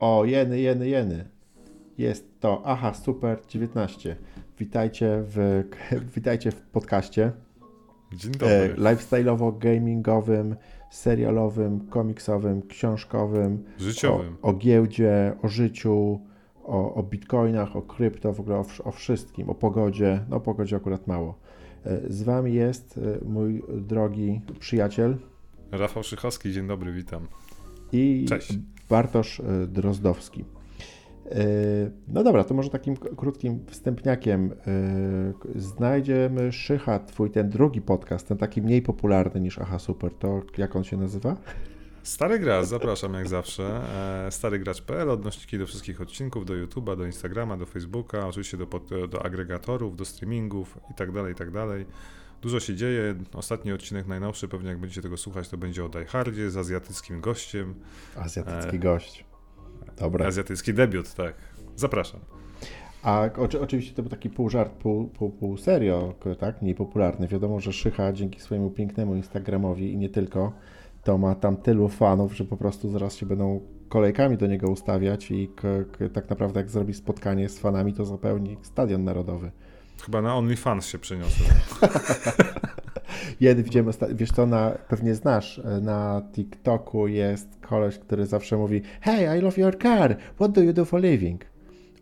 O, jeny, jeny, jeny. Jest to Aha Super 19. Witajcie w, witajcie w podcaście Dzień e, dobry. lifestyle'owo-gamingowym, serialowym, komiksowym, książkowym, Życiowym. o, o giełdzie, o życiu, o, o bitcoinach, o krypto, w ogóle o, o wszystkim, o pogodzie. No o pogodzie akurat mało. E, Z wami jest e, mój drogi przyjaciel Rafał Szychowski, dzień dobry, witam. I Cześć. Bartosz e, Drozdowski. E, No dobra, to może takim krótkim wstępniakiem e, znajdziemy Szycha, twój ten drugi podcast, ten taki mniej popularny niż Aha Super, to jak on się nazywa? Stary Gracz, zapraszam jak zawsze. Starygracz.pl, odnośniki do wszystkich odcinków, do YouTube'a, do Instagrama, do Facebooka, oczywiście do, do agregatorów, do streamingów i tak Dużo się dzieje. Ostatni odcinek najnowszy, pewnie jak będziecie tego słuchać, to będzie o Die Hardzie z azjatyckim gościem. Azjatycki E, gość. Dobra. Azjatycki debiut, tak. Zapraszam. A oczy, oczywiście to był taki pół żart, pół, pół, pół serio, tak? Mniej popularny. Wiadomo, że Szycha dzięki swojemu pięknemu Instagramowi i nie tylko, to ma tam tylu fanów, że po prostu zaraz się będą kolejkami do niego ustawiać i tak naprawdę jak zrobi spotkanie z fanami, to zapełni stadion narodowy. Chyba na OnlyFans się przeniosłem. Jeden widziałem, wiesz co, na, pewnie znasz, e, na TikToku jest koleś, który zawsze mówi Hey, I love your car, what do you do for living?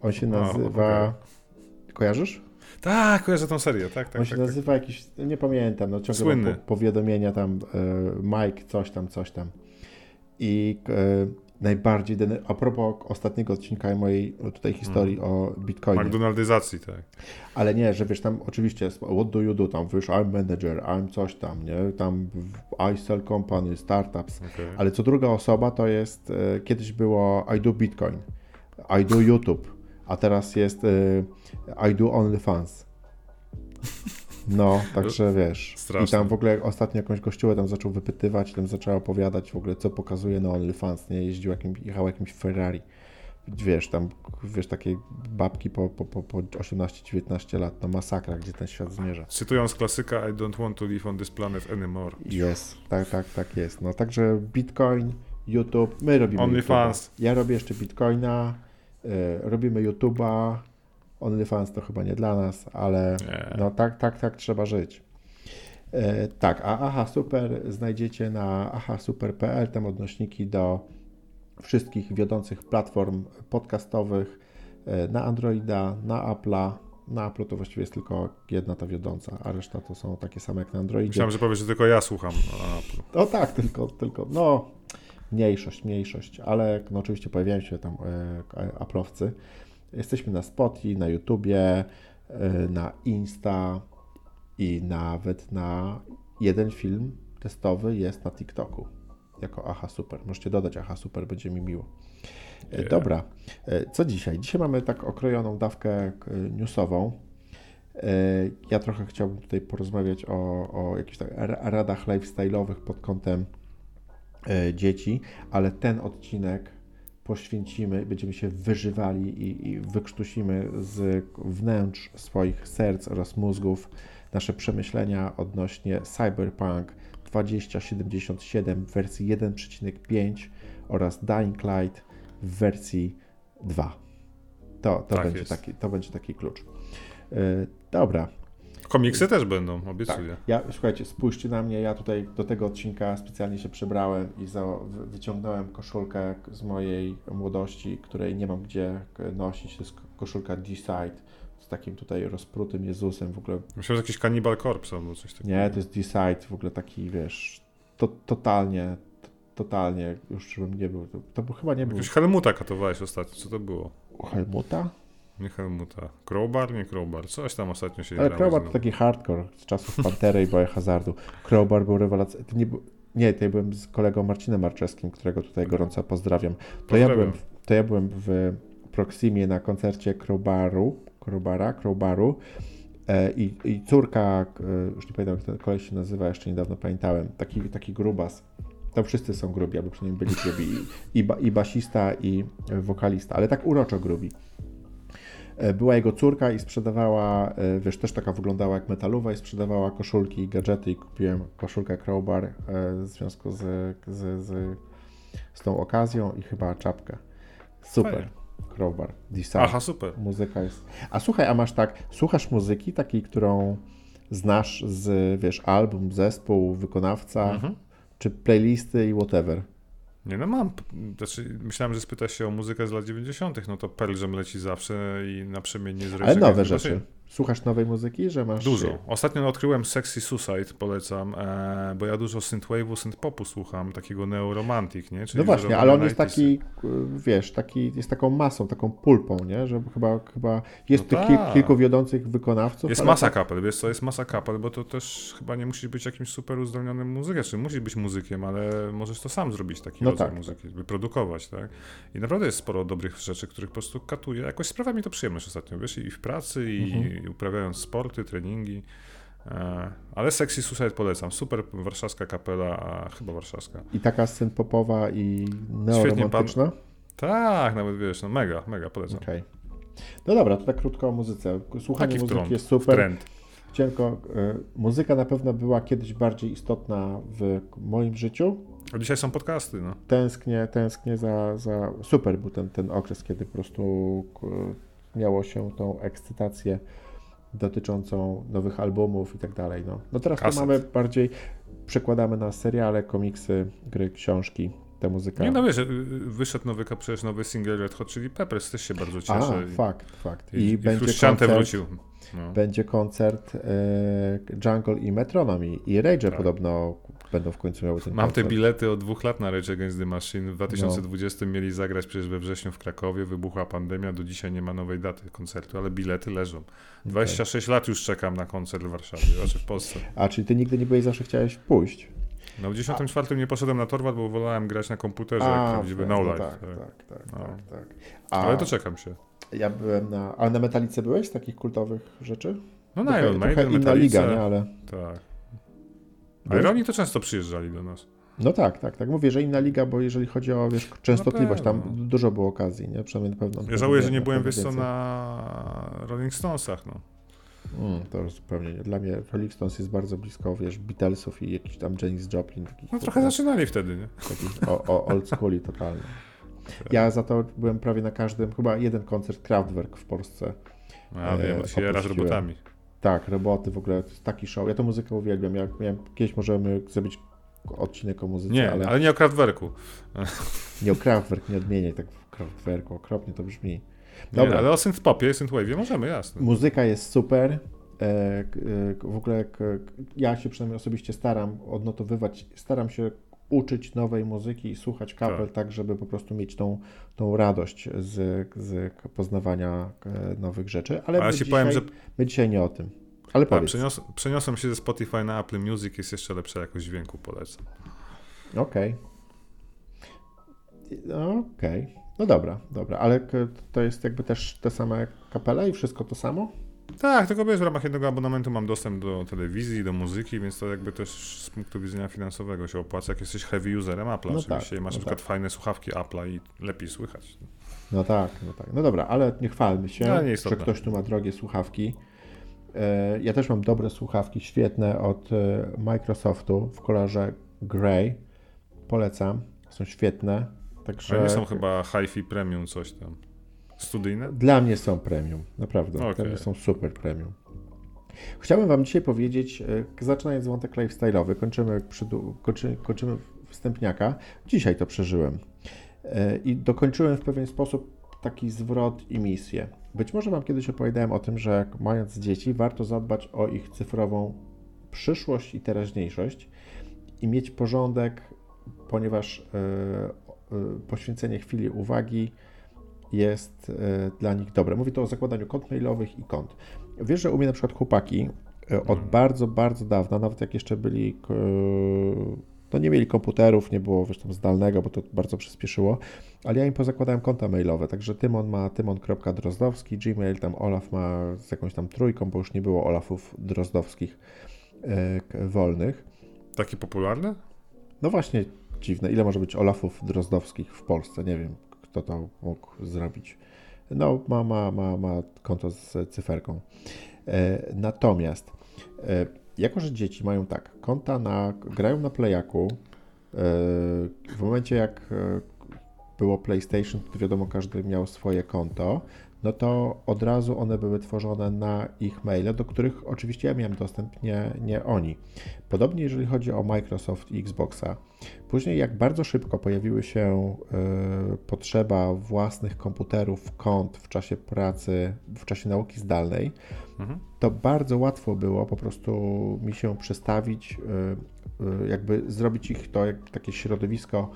On się nazywa... Kojarzysz? tak, kojarzę tą serię, tak, tak, On się tak. tak. nazywa jakiś, nie pamiętam, no ciągle Słynny. po, powiadomienia tam, e, Mike coś tam, coś tam. I e, najbardziej, dener- a propos ostatniego odcinka mojej no, tutaj historii o Bitcoinie, McDonaldyzacji, tak. ale nie, że wiesz tam oczywiście, what do you do tam, wiesz, I'm manager, I'm coś tam, nie, tam I sell company, startups, Okej. ale co druga osoba to jest, e, kiedyś było I do Bitcoin, I do YouTube, a teraz jest e, I do OnlyFans. No, także wiesz. Straszne. I tam w ogóle jak ostatnio jakąś gościówę tam zaczął wypytywać, tam zaczęła opowiadać w ogóle, co pokazuje na OnlyFans, nie? Jeździł jakim, jechał jakimś Ferrari. Wiesz, tam, wiesz, takie babki po, po, po, po 18-19 lat, no masakra, gdzie ten świat zmierza. Cytując klasyka, I don't want to live on this planet anymore. Jest, tak, tak, tak jest. No także Bitcoin, YouTube, my robimy OnlyFans. Ja robię jeszcze Bitcoina, y, robimy YouTube'a, OnlyFans to chyba nie dla nas, ale Nie. no tak, tak, tak trzeba żyć. E, tak, a Aha Super znajdziecie na ahasuper.pl, tam odnośniki do wszystkich wiodących platform podcastowych e, na Androida, na Apple'a. Na Apple to właściwie jest tylko jedna ta wiodąca, a reszta to są takie same jak na Androidzie. Myślałem, że powiesz, że tylko ja słucham. A, No tak, tylko, tylko, no, mniejszość, mniejszość, ale no, oczywiście pojawiają się tam e, aplowcy. Jesteśmy na Spotify, na YouTubie, e, na Insta i nawet na jeden film testowy jest na TikToku jako Aha Super. Możecie dodać Aha Super, będzie mi miło. E, Yeah. Dobra, e, co dzisiaj? Dzisiaj mamy tak okrojoną dawkę k- newsową. E, Ja trochę chciałbym tutaj porozmawiać o, o jakichś tak ra- radach lifestyle'owych pod kątem e, dzieci, ale ten odcinek poświęcimy, będziemy się wyżywali i, i wykrztusimy z wnętrz swoich serc oraz mózgów nasze przemyślenia odnośnie Cyberpunk 2077 w wersji 1.5 oraz Dying Light w wersji 2. To, to, Tak będzie, jest. taki, to będzie taki klucz. E, Dobra, komiksy też będą, tak. obiecuję. Ja, słuchajcie, spójrzcie na mnie, ja tutaj do tego odcinka specjalnie się przebrałem i za, wy- wyciągnąłem koszulkę z mojej młodości, której nie mam gdzie nosić. To jest ko- koszulka D-Side z takim tutaj rozprutym Jezusem w ogóle. Myślałem, że jakiś Cannibal Corpse albo coś takiego. Nie, to jest D-Side w ogóle taki, wiesz, to, totalnie, to, totalnie, już żebym nie był, to, to chyba nie był Jakiegoś Helmuta katowałeś ostatnio, co to było? u Helmuta, Nie Helmuta. Crowbar? Nie Crowbar. Coś tam ostatnio się ale Crowbar to taki hardcore z czasów Pantery i Boja Hazardu. Crowbar był rewelacyjny. Nie, nie, to ja byłem z kolegą Marcinem Marczewskim, którego tutaj gorąco pozdrawiam. To ja, Pozdrawiam. byłem, w- to ja byłem w Proximie na koncercie Crowbaru, Crowbara, Crowbaru e, i, i córka, e, już nie pamiętam jak ten koleś się nazywa, jeszcze niedawno pamiętałem, taki, taki grubas. Tam wszyscy są grubi, albo przynajmniej byli grubi. I, i, ba, I basista, i wokalista, ale tak uroczo grubi. E, Była jego córka i sprzedawała, e, wiesz, też taka wyglądała jak metalowa i sprzedawała koszulki i gadżety i kupiłem koszulkę Crowbar e, w związku z, z, z, z tą okazją i chyba czapkę. Super. Fajnie. Crowbar, Design. Aha, super. Muzyka jest. A słuchaj, a masz tak, słuchasz muzyki takiej, którą znasz z, wiesz, album, zespół, wykonawca, Mhm. czy playlisty i whatever? Nie no mam. Znaczy, myślałem, że spytasz się o muzykę z lat 90., no to Pearl Jam leci zawsze i naprzemiennie z Ale nowe rzeczy. Słuchasz nowej muzyki, że masz... Dużo. Ostatnio odkryłem Sexy Suicide, polecam, e, bo ja dużo synthwave'u, synthpopu słucham, takiego neoromantic, nie? Czyli No właśnie, ale on jest 90s. taki, y, wiesz, taki, jest taką masą, taką pulpą, nie? Że chyba, chyba jest No kil, tak. kilku wiodących wykonawców. Jest masa tak- kapel, wiesz co, jest masa kapel, bo to też chyba nie musisz być jakimś super uzdolnionym muzykiem, musisz być muzykiem, ale możesz to sam zrobić, taki No rodzaj tak, muzyki, wyprodukować, tak? I naprawdę jest sporo dobrych rzeczy, których po prostu katuję. Jakoś sprawia mi to przyjemność ostatnio, wiesz, i w pracy, i, Mhm. I uprawiając sporty, treningi. E, ale Sexy Suicide polecam, super warszawska kapela, a chyba warszawska. I taka synpopowa i neoromantyczna? Tak, nawet wiesz, no mega, mega polecam. Okej. No dobra, to tak krótko o muzyce. Słuchanie Taki muzyki jest super. trend. Cienko. y, Muzyka na pewno była kiedyś bardziej istotna w moim życiu. A dzisiaj są podcasty, no. Tęsknię, tęsknię za, za... Super był ten, ten okres, kiedy po prostu k- miało się tą ekscytację dotyczącą nowych albumów i tak dalej. No, no teraz Kaset. to mamy bardziej... Przekładamy na seriale, komiksy, gry, książki. Ta muzyka... Nie no wiesz, y, y, wyszedł nowy, przecież nowy single Red Hot Chili Peppers, też się bardzo A, cieszę. I- fakt, fakt. I, I, i, będzie Frusciante koncert, wrócił. No. będzie koncert e, Jungle i Metronomy i Rage Tak. podobno będą w końcu miały ten Mam te koncert. bilety od dwóch lat na Rage Against the Machine. W 2020 mieli zagrać przecież we wrześniu w Krakowie, wybuchła pandemia, do dzisiaj nie ma nowej daty koncertu, ale bilety leżą. 26 lat już czekam na koncert w Warszawie, znaczy w Polsce. A, czyli ty nigdy nie byłeś, zawsze chciałeś pójść? No w 94 nie poszedłem na Torwart, bo wolałem grać na komputerze, jak prawdziwy okej, no no life. tak, tak. tak, tak, No. tak, tak. A Ale doczekam się. ja byłem na... Ale na Metalice byłeś z takich kultowych rzeczy? No na Iron Maiden, inna Metallica. liga, nie? Ale... Tak. A Byłeś? Ironi to często przyjeżdżali do nas. No tak, tak, tak. Mówię, że inna liga, bo jeżeli chodzi o wiesz, częstotliwość, tam pewno. dużo było okazji, nie? Przynajmniej na pewno. Ja żałuję, że nie byłem wiesz co na Rolling Stonesach, no. Mm, to już zupełnie nie. Dla mnie Rolling Stones jest bardzo blisko, wiesz, Beatlesów i jakiś tam Janis Joplin. Takich, No trochę zaczynali wtedy, nie? takich o, o old schooli totalnie. Ja za to byłem prawie na każdym, chyba jeden koncert Kraftwerk w Polsce. A wiem, E, bo się robotami. Tak, roboty w ogóle, to jest taki show. Ja tę muzykę uwielbiam. Ja miałem, kiedyś możemy zrobić odcinek o muzyce, Nie, ale, ale nie o Kraftwerku. nie o Kraftwerk, nie odmieniaj tak w Kraftwerku, okropnie to brzmi. Nie, Dobra, ale o synthpopie, synthwave'ie możemy, jasne. muzyka jest super. E, e, w ogóle ja się przynajmniej osobiście staram odnotowywać, staram się uczyć nowej muzyki i słuchać kapel tak, Tak. żeby po prostu mieć tą, tą radość z, z poznawania e, nowych rzeczy. Ale Ale my, dzisiaj, powiem, że my dzisiaj nie o tym. Ale tak, powiedz. przenios, przeniosłem się ze Spotify na Apple Music, jest jeszcze lepsza jakość dźwięku, polecam. Okej. No, Okej. No dobra, dobra. Ale to jest jakby też te same kapele i wszystko to samo? Tak, tylko wiesz, w ramach jednego abonamentu mam dostęp do telewizji, do muzyki, więc to jakby też z punktu widzenia finansowego się opłaca, jak jesteś heavy userem Apple'a No oczywiście tak, masz no na przykład tak. fajne słuchawki Apple'a i lepiej słychać. No tak, no tak. No dobra, ale nie chwalmy się, No, że nieistotne. ktoś tu ma drogie słuchawki. E, Ja też mam dobre słuchawki, świetne od e, Microsoftu w kolorze grey. Polecam, są świetne. Także Ale nie są chyba hi-fi premium coś tam. Studyjne? Dla mnie są premium, naprawdę. Dla Okej. mnie są super premium. Chciałbym Wam dzisiaj powiedzieć, e, zaczynając wątek lifestyle'owy, kończymy, kończy, kończymy wstępniaka. Dzisiaj to przeżyłem. E, I dokończyłem w pewien sposób taki zwrot i misję. Być może Wam kiedyś opowiadałem o tym, że jak mając dzieci, warto zadbać o ich cyfrową przyszłość i teraźniejszość i mieć porządek, ponieważ e, e, poświęcenie chwili uwagi jest e, dla nich dobre. Mówię to o zakładaniu kont mailowych i kont. Wiesz, że u mnie na przykład chłopaki e, od Mhm. bardzo, bardzo dawna, nawet jak jeszcze byli, no nie mieli komputerów, nie było wiesz, tam zdalnego, bo to bardzo przyspieszyło, ale ja im pozakładałem konta mailowe, także Tymon ma tymon.drozdowski, Gmail, tam Olaf ma z jakąś tam trójką, bo już nie było Olafów drozdowskich e, wolnych. Takie popularne? No właśnie dziwne, ile może być Olafów drozdowskich w Polsce, nie wiem, kto to mógł zrobić. No, ma, ma, ma, ma konto z cyferką. E, natomiast, e, jako że dzieci mają tak, konta na, grają na playaku, e, w momencie jak było PlayStation, to wiadomo, każdy miał swoje konto, no to od razu one były tworzone na ich maile, do których oczywiście ja miałem dostęp, nie, nie oni. Podobnie jeżeli chodzi o Microsoft i Xboxa. Później, jak bardzo szybko pojawiły się y, potrzeba własnych komputerów, kont w czasie pracy, w czasie nauki zdalnej, mhm. to bardzo łatwo było po prostu mi się przestawić, y, y, jakby zrobić ich to jak takie środowisko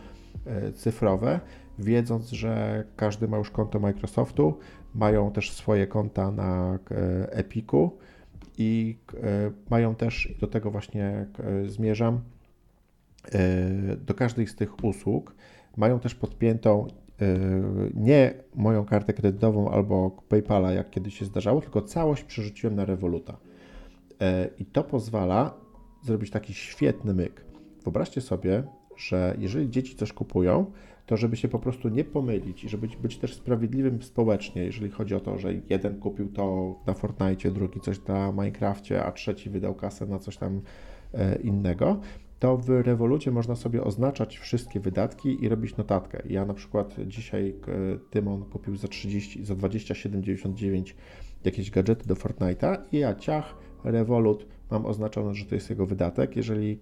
cyfrowe, wiedząc, że każdy ma już konto Microsoftu, mają też swoje konta na e, Epiku i e, mają też, do tego właśnie e, zmierzam, do każdej z tych usług mają też podpiętą nie moją kartę kredytową albo PayPala, jak kiedyś się zdarzało, tylko całość przerzuciłem na Revoluta. I to pozwala zrobić taki świetny myk. Wyobraźcie sobie, że jeżeli dzieci coś kupują, to żeby się po prostu nie pomylić i żeby być też sprawiedliwym społecznie, jeżeli chodzi o to, że jeden kupił to na Fortnite, drugi coś na Minecrafcie, a trzeci wydał kasę na coś tam e, innego, to w Revolucie można sobie oznaczać wszystkie wydatki i robić notatkę. Ja na przykład dzisiaj e, Tymon kupił za 30, za 27,99 jakieś gadżety do Fortnite'a i ja ciach, Revolut, mam oznaczone, że to jest jego wydatek. Jeżeli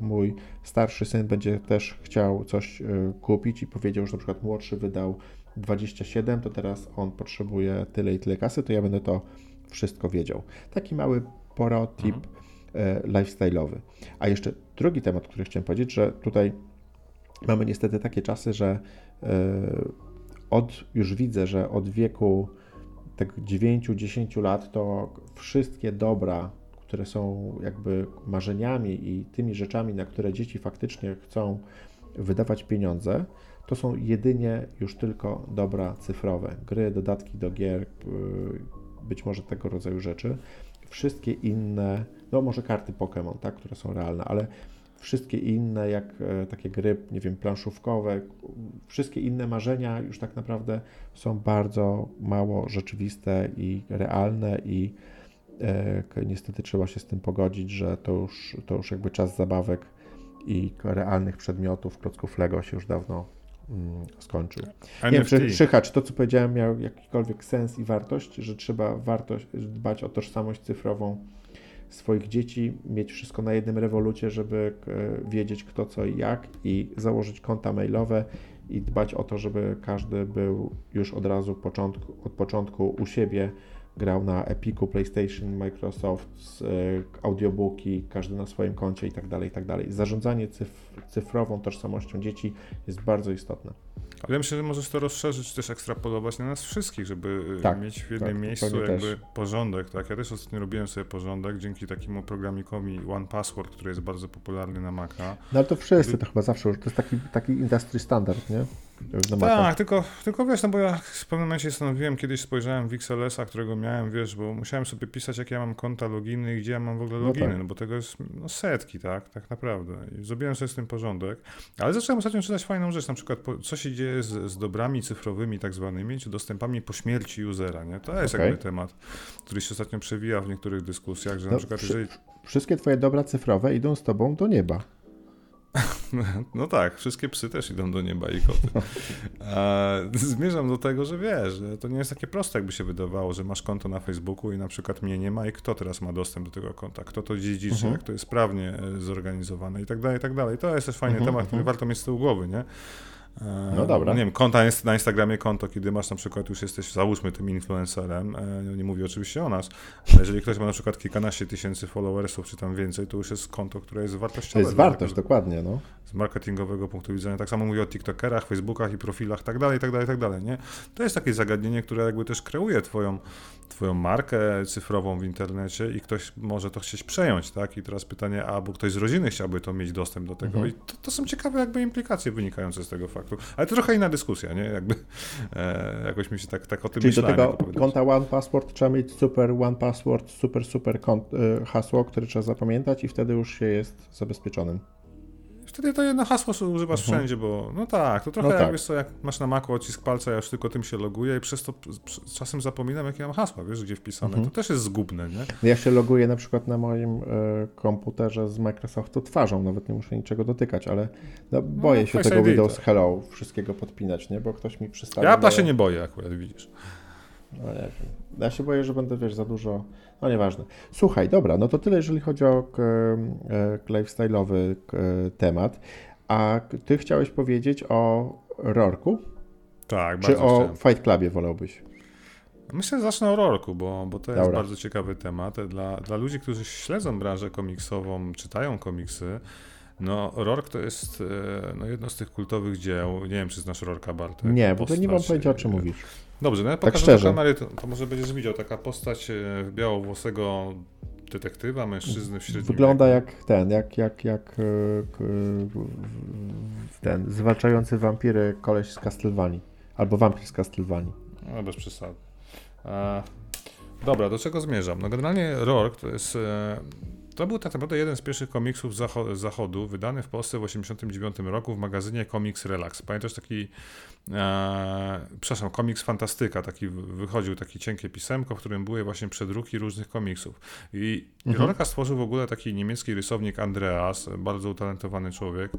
mój starszy syn będzie też chciał coś e, kupić i powiedział, że na przykład młodszy wydał 27, to teraz on potrzebuje tyle i tyle kasy, to ja będę to wszystko wiedział. Taki mały porotip mhm. E, lifestyle'owy. A jeszcze drugi temat, który chciałem powiedzieć, że tutaj mamy niestety takie czasy, że e, od, już widzę, że od wieku tak 9-10 lat to wszystkie dobra, które są jakby marzeniami i tymi rzeczami, na które dzieci faktycznie chcą wydawać pieniądze, to są jedynie już tylko dobra cyfrowe. Gry, dodatki do gier, y, być może tego rodzaju rzeczy. Wszystkie inne, no może karty Pokémon, tak, które są realne, ale wszystkie inne, jak e, takie gry, nie wiem, planszówkowe, wszystkie inne marzenia już tak naprawdę są bardzo mało rzeczywiste i realne i e, niestety trzeba się z tym pogodzić, że to już, to już jakby czas zabawek i realnych przedmiotów, klocków Lego się już dawno mm, skończył. Nie wiem, czy, Szycha, czy to, co powiedziałem, miał jakikolwiek sens i wartość, że trzeba wartość, dbać o tożsamość cyfrową swoich dzieci, mieć wszystko na jednym rewolucie, żeby e, wiedzieć kto co i jak i założyć konta mailowe i dbać o to, żeby każdy był już od razu początku, od początku u siebie, grał na Epiku, PlayStation, Microsoft, e, audiobooki, każdy na swoim koncie i tak dalej, i tak dalej. Zarządzanie cyf cyfrową tożsamością dzieci jest bardzo istotne. Ale myślę, że możesz to rozszerzyć, też ekstrapolować na nas wszystkich, żeby y, tak, mieć w jednym tak, miejscu jakby też. porządek. Tak? Ja też ostatnio robiłem sobie porządek dzięki takiemu programikowi One Password, który jest bardzo popularny na Maca. No ale to wszyscy to chyba zawsze, to jest taki, taki industry standard, nie? Tak, tylko, tylko wiesz, no bo ja w pewnym momencie stanowiłem, kiedyś spojrzałem w XLS-a, którego miałem, wiesz, bo musiałem sobie pisać, jakie ja mam konta, loginy i gdzie ja mam w ogóle no loginy, no, tak. no bo tego jest no, setki, tak, tak naprawdę. I zrobiłem sobie z tym porządek, ale zacząłem ostatnio czytać fajną rzecz, na przykład co się dzieje z, z dobrami cyfrowymi tak zwanymi, czy dostępami po śmierci usera, nie? To jest okay. jakby temat, który się ostatnio przewija w niektórych dyskusjach, że no, na przykład jeżeli... Wszystkie twoje dobra cyfrowe idą z tobą do nieba. No tak, wszystkie psy też idą do nieba i koty. A zmierzam do tego, że wiesz, że to nie jest takie proste, jakby się wydawało, że masz konto na Facebooku i na przykład mnie nie ma i kto teraz ma dostęp do tego konta, kto to dziedziczy, uh-huh. jak to jest prawnie e, zorganizowane i tak dalej, i tak dalej. To jest też fajny uh-huh, temat, który uh-huh. warto mieć z tyłu głowy, nie? No dobra. Nie wiem, konta jest na Instagramie konto, kiedy masz na przykład, już jesteś, załóżmy tym influencerem, e, nie mówię oczywiście o nas, ale jeżeli ktoś ma na przykład kilkanaście tysięcy followersów, czy tam więcej, to już jest konto, które jest wartościowe. To jest wartość, dokładnie, no. Z marketingowego punktu widzenia. Tak samo mówię o TikTokerach, Facebookach i profilach, tak dalej, tak dalej, tak dalej, nie? To jest takie zagadnienie, które jakby też kreuje twoją, twoją markę cyfrową w internecie i ktoś może to chcieć przejąć, tak? I teraz pytanie, albo ktoś z rodziny chciałby to mieć dostęp do tego. Mhm. I to, to są ciekawe jakby implikacje wynikające z tego faktu. Ale to trochę inna dyskusja, nie? Jakby e, jakoś mi się tak, tak o tym Czyli do tego konta One Password trzeba mieć super One Password, super, super kont, y, hasło, które trzeba zapamiętać i wtedy już się jest zabezpieczonym. Wtedy to jedno hasło używasz Mhm. wszędzie, bo no tak, to trochę No jak tak. wiesz co, jak masz na maku odcisk palca, ja już tylko tym się loguję i przez to czasem zapominam, jakie mam hasła, wiesz, gdzie wpisane. Mhm. To też jest zgubne, nie? Ja się loguję na przykład na moim e, komputerze z Microsoftu twarzą, nawet nie muszę niczego dotykać, ale no, boję się Face tego ID, Windows tak. Hello wszystkiego podpinać, nie? Bo ktoś mi przystawił. Ja moje- się nie boję akurat, widzisz. No, nie wiem. Ja się boję, że będę, wiesz, za dużo. No nieważne. Słuchaj, dobra, no to tyle, jeżeli chodzi o e, lifestyle'owy k- temat. A ty chciałeś powiedzieć o Rorku? Tak, Czy bardzo o chciałem. Fight Clubie wolałbyś? Myślę, że zacznę o Rorku, bo, bo to jest Dobra. bardzo ciekawy temat. Dla, dla ludzi, którzy śledzą branżę komiksową, czytają komiksy, no Rork to jest e, no, jedno z tych kultowych dzieł. Nie wiem, czy znasz Rorka Bartek. Nie, bo to nie mam Postać, pojęcia, o czym e, mówisz. Dobrze, no ja Tak szczerze. kamery, to, to może będziesz widział, taka postać e, białowłosego detektywa, mężczyzny w średnim Wygląda wieku. jak ten, jak, jak, jak e, k- ten zwalczający wampiry koleś z Castlevanii. Albo wampir z Castlevanii. No, bez przesady. E, dobra, do czego zmierzam? No generalnie Rourke to jest... E, to był tak naprawdę jeden z pierwszych komiksów zacho- zachodu, wydany w Polsce w 1989 roku w magazynie Comics Relax. Pamiętasz taki, e, przepraszam, komiks Fantastyka, taki wychodził taki cienkie pisemko, w którym były właśnie przedruki różnych komiksów. I Mhm. Stworzył w ogóle taki niemiecki rysownik Andreas, bardzo utalentowany człowiek.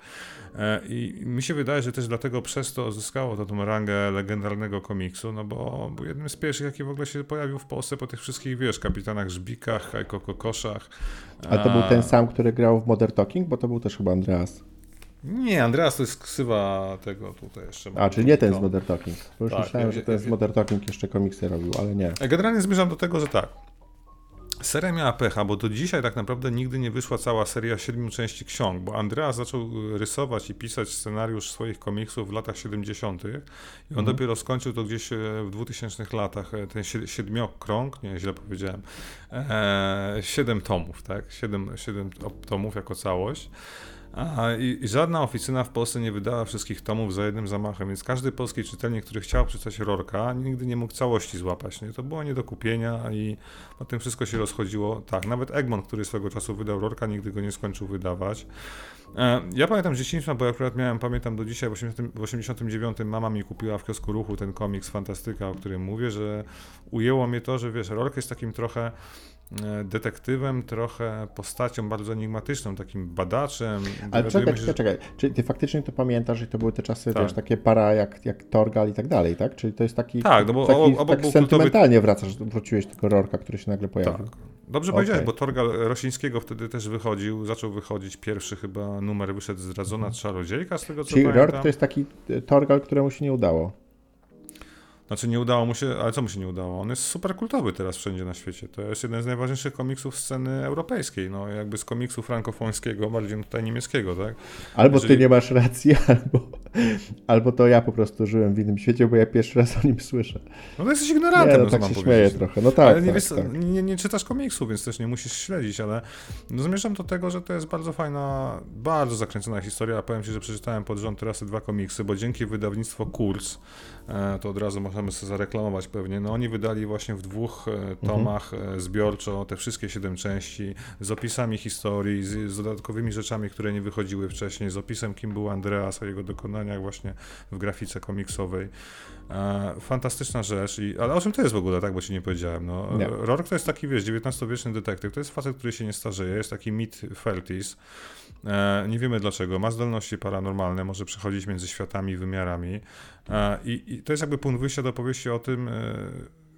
E, I mi się wydaje, że też dlatego przez to zyskało to tą rangę legendarnego komiksu, no bo był jednym z pierwszych, jaki w ogóle się pojawił w Polsce po tych wszystkich, wiesz, kapitanach Żbikach, Hajko Kokoszach. A to był E, ten sam, który grał w Modern Talking, bo to był też chyba Andreas. Nie, Andreas to jest ksywa tego tutaj jeszcze. A, czyli nie ten z. Modern Talking. Bo już Tak, myślałem, że ten z Modern Talking jeszcze komiksy robił, ale nie. E, Generalnie zmierzam do tego, że tak. Seria miała pecha, bo do dzisiaj tak naprawdę nigdy nie wyszła cała seria siedmiu części ksiąg, bo Andreas zaczął y, rysować i pisać scenariusz swoich komiksów w latach 70. i on Mhm. dopiero skończył to gdzieś e, w 2000 latach, e, ten si- siedmiokrąg, nie, źle powiedziałem, e, siedem tomów, tak, siedem, siedem tomów jako całość. A, i, I żadna oficyna w Polsce nie wydała wszystkich tomów za jednym zamachem, więc każdy polski czytelnik, który chciał przeczytać Rorka, nigdy nie mógł całości złapać. Nie? To było nie do kupienia i o tym wszystko się rozchodziło. Tak, nawet Egmont, który swego czasu wydał Rorka, nigdy go nie skończył wydawać. E, Ja pamiętam z dzieciństwa, bo akurat miałem, pamiętam do dzisiaj, w 80, w 89 mama mi kupiła w kiosku ruchu ten komiks Fantastyka, o którym mówię, że ujęło mnie to, że wiesz, Rork jest takim trochę detektywem, trochę postacią bardzo enigmatyczną, takim badaczem. Ale czekaj, czekaj, że- czekaj. Czy ty faktycznie to pamiętasz, że to były te czasy, Tak. wiesz, takie para jak, jak Torgal i tak dalej, tak? Czyli to jest taki, Tak, no bo taki obok- obok tak sentymentalnie wracasz, wróciłeś tego Rorka, który się nagle Tak. pojawił. Dobrze Okej. powiedziałeś, bo Torgal Rosińskiego wtedy też wychodził, zaczął wychodzić pierwszy chyba numer, wyszedł Zdradzona Czarodziejka, z tego co Czyli pamiętam. Rork to jest taki e, Torgal, któremu się nie udało. Znaczy nie udało mu się, ale co mu się nie udało? On jest super kultowy teraz wszędzie na świecie. To jest jeden z najważniejszych komiksów sceny europejskiej, no jakby z komiksu frankofońskiego, bardziej tutaj niemieckiego, tak? Albo Jeżeli- ty nie masz racji, albo, albo to ja po prostu żyłem w innym świecie, bo ja pierwszy raz o nim słyszę. No to jesteś Nie, ignorantem, no no, co tak się powiedzieć. śmieję trochę. No tak, ale nie, tak, wiesz, tak. nie, nie czytasz komiksu, więc też nie musisz śledzić, ale no zmierzam do tego, że to jest bardzo fajna, bardzo zakręcona historia. Powiem Ci, że przeczytałem pod rząd teraz te dwa komiksy, bo dzięki wydawnictwu Kurs, e, to od razu możemy sobie zareklamować pewnie, no oni wydali właśnie w dwóch e, tomach e, zbiorczo te wszystkie siedem części, z opisami historii, z, z dodatkowymi rzeczami, które nie wychodziły wcześniej, z opisem kim był Andreas, o jego dokonaniach właśnie w grafice komiksowej. E, fantastyczna rzecz, i, ale o czym to jest w ogóle, tak, bo ci nie powiedziałem. No, Nie. Rourke to jest taki, wiesz, XIX-wieczny detektyw, to jest facet, który się nie starzeje, jest taki mit Feltis, e, nie wiemy dlaczego, ma zdolności paranormalne, może przechodzić między światami i wymiarami e, i, i to jest jakby punkt wyjścia do opowieści o tym, e,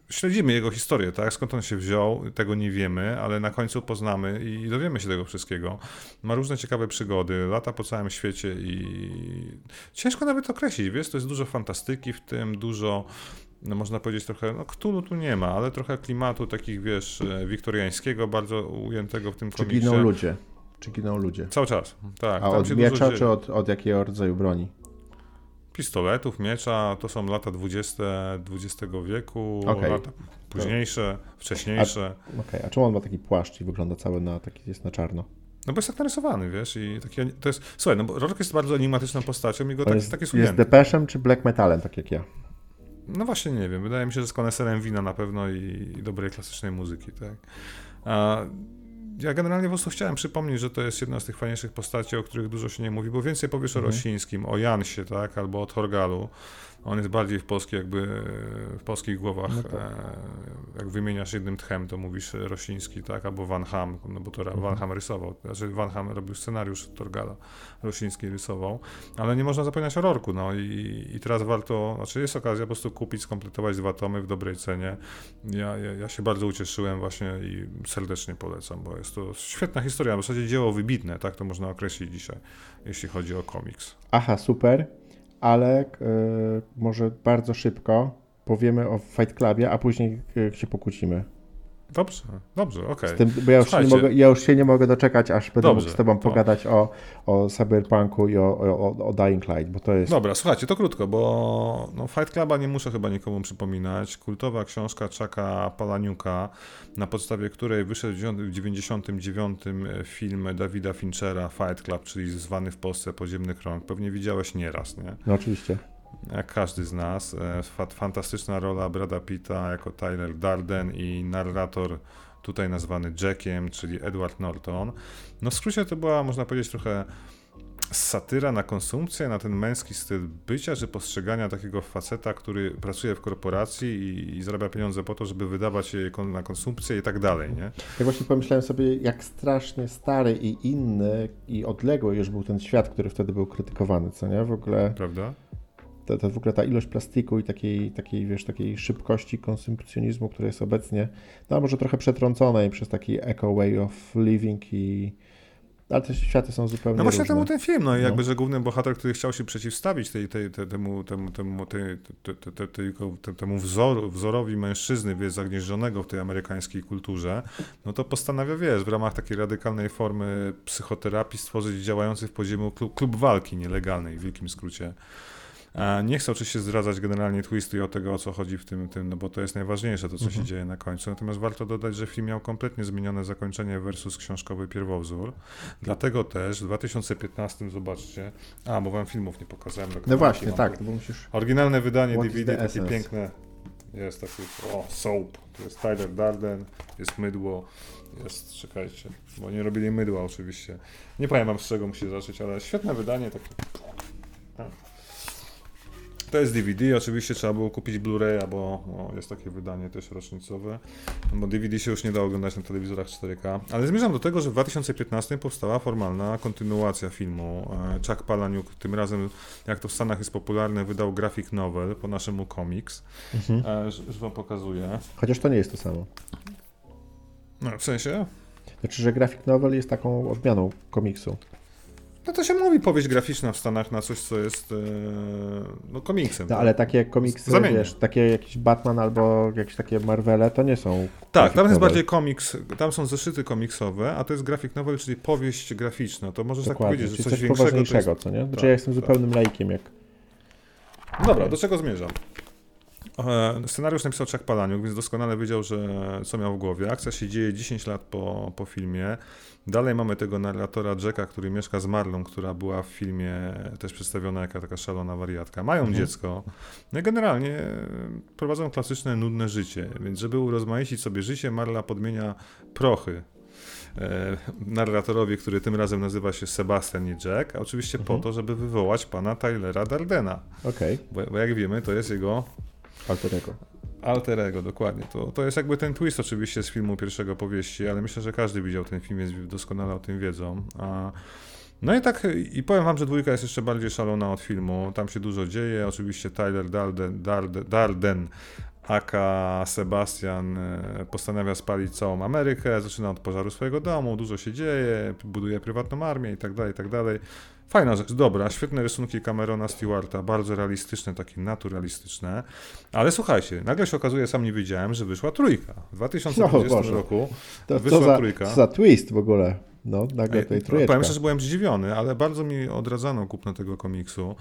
śledzimy jego historię, tak, skąd on się wziął, tego nie wiemy, ale na końcu poznamy i dowiemy się tego wszystkiego. Ma różne ciekawe przygody, lata po całym świecie i ciężko nawet określić, wiesz, to jest dużo fantastyki w tym, dużo no można powiedzieć trochę, no Cthulhu tu nie ma, ale trochę klimatu takich, wiesz, e, wiktoriańskiego, bardzo ujętego w tym Czy komiksie. giną ludzie? Czy giną ludzie? Cały czas, tak. A od miecza, czy od, od jakiego rodzaju broni? Pistoletów, miecza, to są lata 20 XX wieku, Okej. lata późniejsze, wcześniejsze. Okej, a czemu on ma taki płaszcz i wygląda cały na taki jest na czarno? No bo jest tak narysowany, wiesz, i taki, to jest, słuchaj, no bo Rourke jest bardzo enigmatyczną postacią i go tak, jest, tak jest jest depeszem czy black metalem, tak jak ja? No właśnie nie wiem, wydaje mi się, że z koneserem wina na pewno i, i dobrej klasycznej muzyki, tak. A, ja generalnie po prostu chciałem przypomnieć, że to jest jedna z tych fajniejszych postaci, o których dużo się nie mówi, bo więcej powiesz mhm. o Rosińskim, o Jansie, tak, albo o Torgalu. On jest bardziej w polskiej jakby, w polskich głowach, no tak. e, jak wymieniasz jednym tchem, to mówisz Rosiński, tak, albo Van Ham, no bo to mhm. Van Ham rysował, znaczy Van Ham robił scenariusz Torgala, Rosiński rysował, ale nie można zapominać o Rorku, no i, i teraz warto, znaczy jest okazja po prostu kupić, skompletować dwa tomy w dobrej cenie. Ja, ja, ja się bardzo ucieszyłem właśnie i serdecznie polecam, bo jest to świetna historia, w zasadzie dzieło wybitne, tak to można określić dzisiaj, jeśli chodzi o komiks. Aha, super ale y, może bardzo szybko powiemy o Fight Clubie, a później y, się pokłócimy. Dobrze, dobrze, okej. Okay. Bo ja już, nie mogę, ja już się nie mogę doczekać, aż będę dobrze, mógł z tobą pogadać o, o Cyberpunku i o, o, o Dying Light, bo to jest... Dobra, słuchajcie, to krótko, bo no, Fight Cluba nie muszę chyba nikomu przypominać. Kultowa książka Chucka Palaniuka, na podstawie której wyszedł w 1999 film Davida Finchera Fight Club, czyli zwany w Polsce Podziemny Krąg. Pewnie widziałeś nieraz, nie? No oczywiście jak każdy z nas. E, fantastyczna rola Brada Pitta jako Tyler Darden i narrator tutaj nazwany Jackiem, czyli Edward Norton. No w skrócie to była, można powiedzieć, trochę satyra na konsumpcję, na ten męski styl bycia, czy postrzegania takiego faceta, który pracuje w korporacji i, i zarabia pieniądze po to, żeby wydawać je na konsumpcję i tak dalej, nie? Ja właśnie pomyślałem sobie, jak strasznie stary i inny i odległy już był ten świat, który wtedy był krytykowany, co nie? W ogóle... Prawda? To, to w ogóle ta ilość plastiku i takiej, takiej, wiesz, takiej szybkości konsumpcjonizmu, która jest obecnie, no może trochę przetrąconej przez taki eco way of living i ale te światy są zupełnie No właśnie różne. temu ten film, no i jakby, no. że główny bohater, który chciał się przeciwstawić tej, tej, tej, temu, temu, temu, tej, tej, tej, temu wzor, wzorowi mężczyzny, wiesz, zagnieżdżonego w tej amerykańskiej kulturze, no to postanawia, wiesz, w ramach takiej radykalnej formy psychoterapii stworzyć działający w podziemiu klub, klub walki nielegalnej, w wielkim skrócie. Nie chcę oczywiście zdradzać generalnie twistu i o tego, o co chodzi w tym, tym no bo to jest najważniejsze, to co mhm. się dzieje na końcu. Natomiast warto dodać, że film miał kompletnie zmienione zakończenie versus książkowy pierwowzór. Dlatego też w 2015, zobaczcie, a, bo wam filmów nie pokazałem. No właśnie, tak, bo musisz... Oryginalne wydanie DVD, takie piękne. Jest taki, o, soap. To jest Tyler Darden, jest mydło, jest, czekajcie, bo nie robili mydła oczywiście. Nie wam z czego musi zacząć, ale świetne wydanie, takie... To jest DVD, oczywiście trzeba było kupić Blu-ray, bo no, jest takie wydanie też rocznicowe, bo DVD się już nie da oglądać na telewizorach 4K. Ale zmierzam do tego, że w 2015 powstała formalna kontynuacja filmu. E, Chuck Palaniuk, tym razem, jak to w Stanach jest popularne, wydał graphic novel, po naszemu komiks. Mhm. Już wam pokazuję. Chociaż to nie jest to samo. No, w sensie? Znaczy, że graphic novel jest taką odmianą komiksu. No to się mówi powieść graficzna w Stanach na coś, co jest e, no, komiksem. No tak? ale takie komiksy, Zamiennie. wiesz, takie jakiś Batman albo jakieś takie Marvele, to nie są... Tak, tam jest bardziej komiks, tam są zeszyty komiksowe, a to jest grafik novel, czyli powieść graficzna. To możesz tak Dokładnie, tak powiedzieć, że coś, coś większego. Jest... co nie? Znaczy tak, ja jestem tak. zupełnym lejkiem, jak... Dobra, do czego zmierzam? E, scenariusz napisał Chuck Palaniuk, więc doskonale wiedział, że co miał w głowie. Akcja się dzieje 10 lat po, po filmie. Dalej mamy tego narratora Jacka, który mieszka z Marlą, która była w filmie też przedstawiona jako taka szalona wariatka. Mają mhm. dziecko. No i generalnie prowadzą klasyczne, nudne życie. Więc żeby urozmaicić sobie życie, Marla podmienia prochy e, narratorowi, który tym razem nazywa się Sebastian i Jack, a oczywiście mhm. po to, żeby wywołać pana Tylera Dardena. Okay. Bo, bo jak wiemy, to jest jego Alterego. Alterego, dokładnie. To, to jest jakby ten twist oczywiście z filmu pierwszego powieści, ale myślę, że każdy widział ten film, więc doskonale o tym wiedzą. A, no i tak, i powiem wam, że dwójka jest jeszcze bardziej szalona od filmu. Tam się dużo dzieje. Oczywiście Tyler Darden, Darden, Darden aka Sebastian e, postanawia spalić całą Amerykę, zaczyna od pożaru swojego domu, dużo się dzieje, buduje prywatną armię i tak dalej, i tak dalej. Fajna rzecz, dobra, świetne rysunki Camerona Stewarta, bardzo realistyczne, takie naturalistyczne, ale słuchajcie, nagle się okazuje, sam nie wiedziałem, że wyszła trójka. W 2020 no, roku to, wyszła za, trójka. Za twist w ogóle. No, nagle tutaj trójka. Powiem szczerze, byłem zdziwiony, ale bardzo mi odradzano kupno tego komiksu.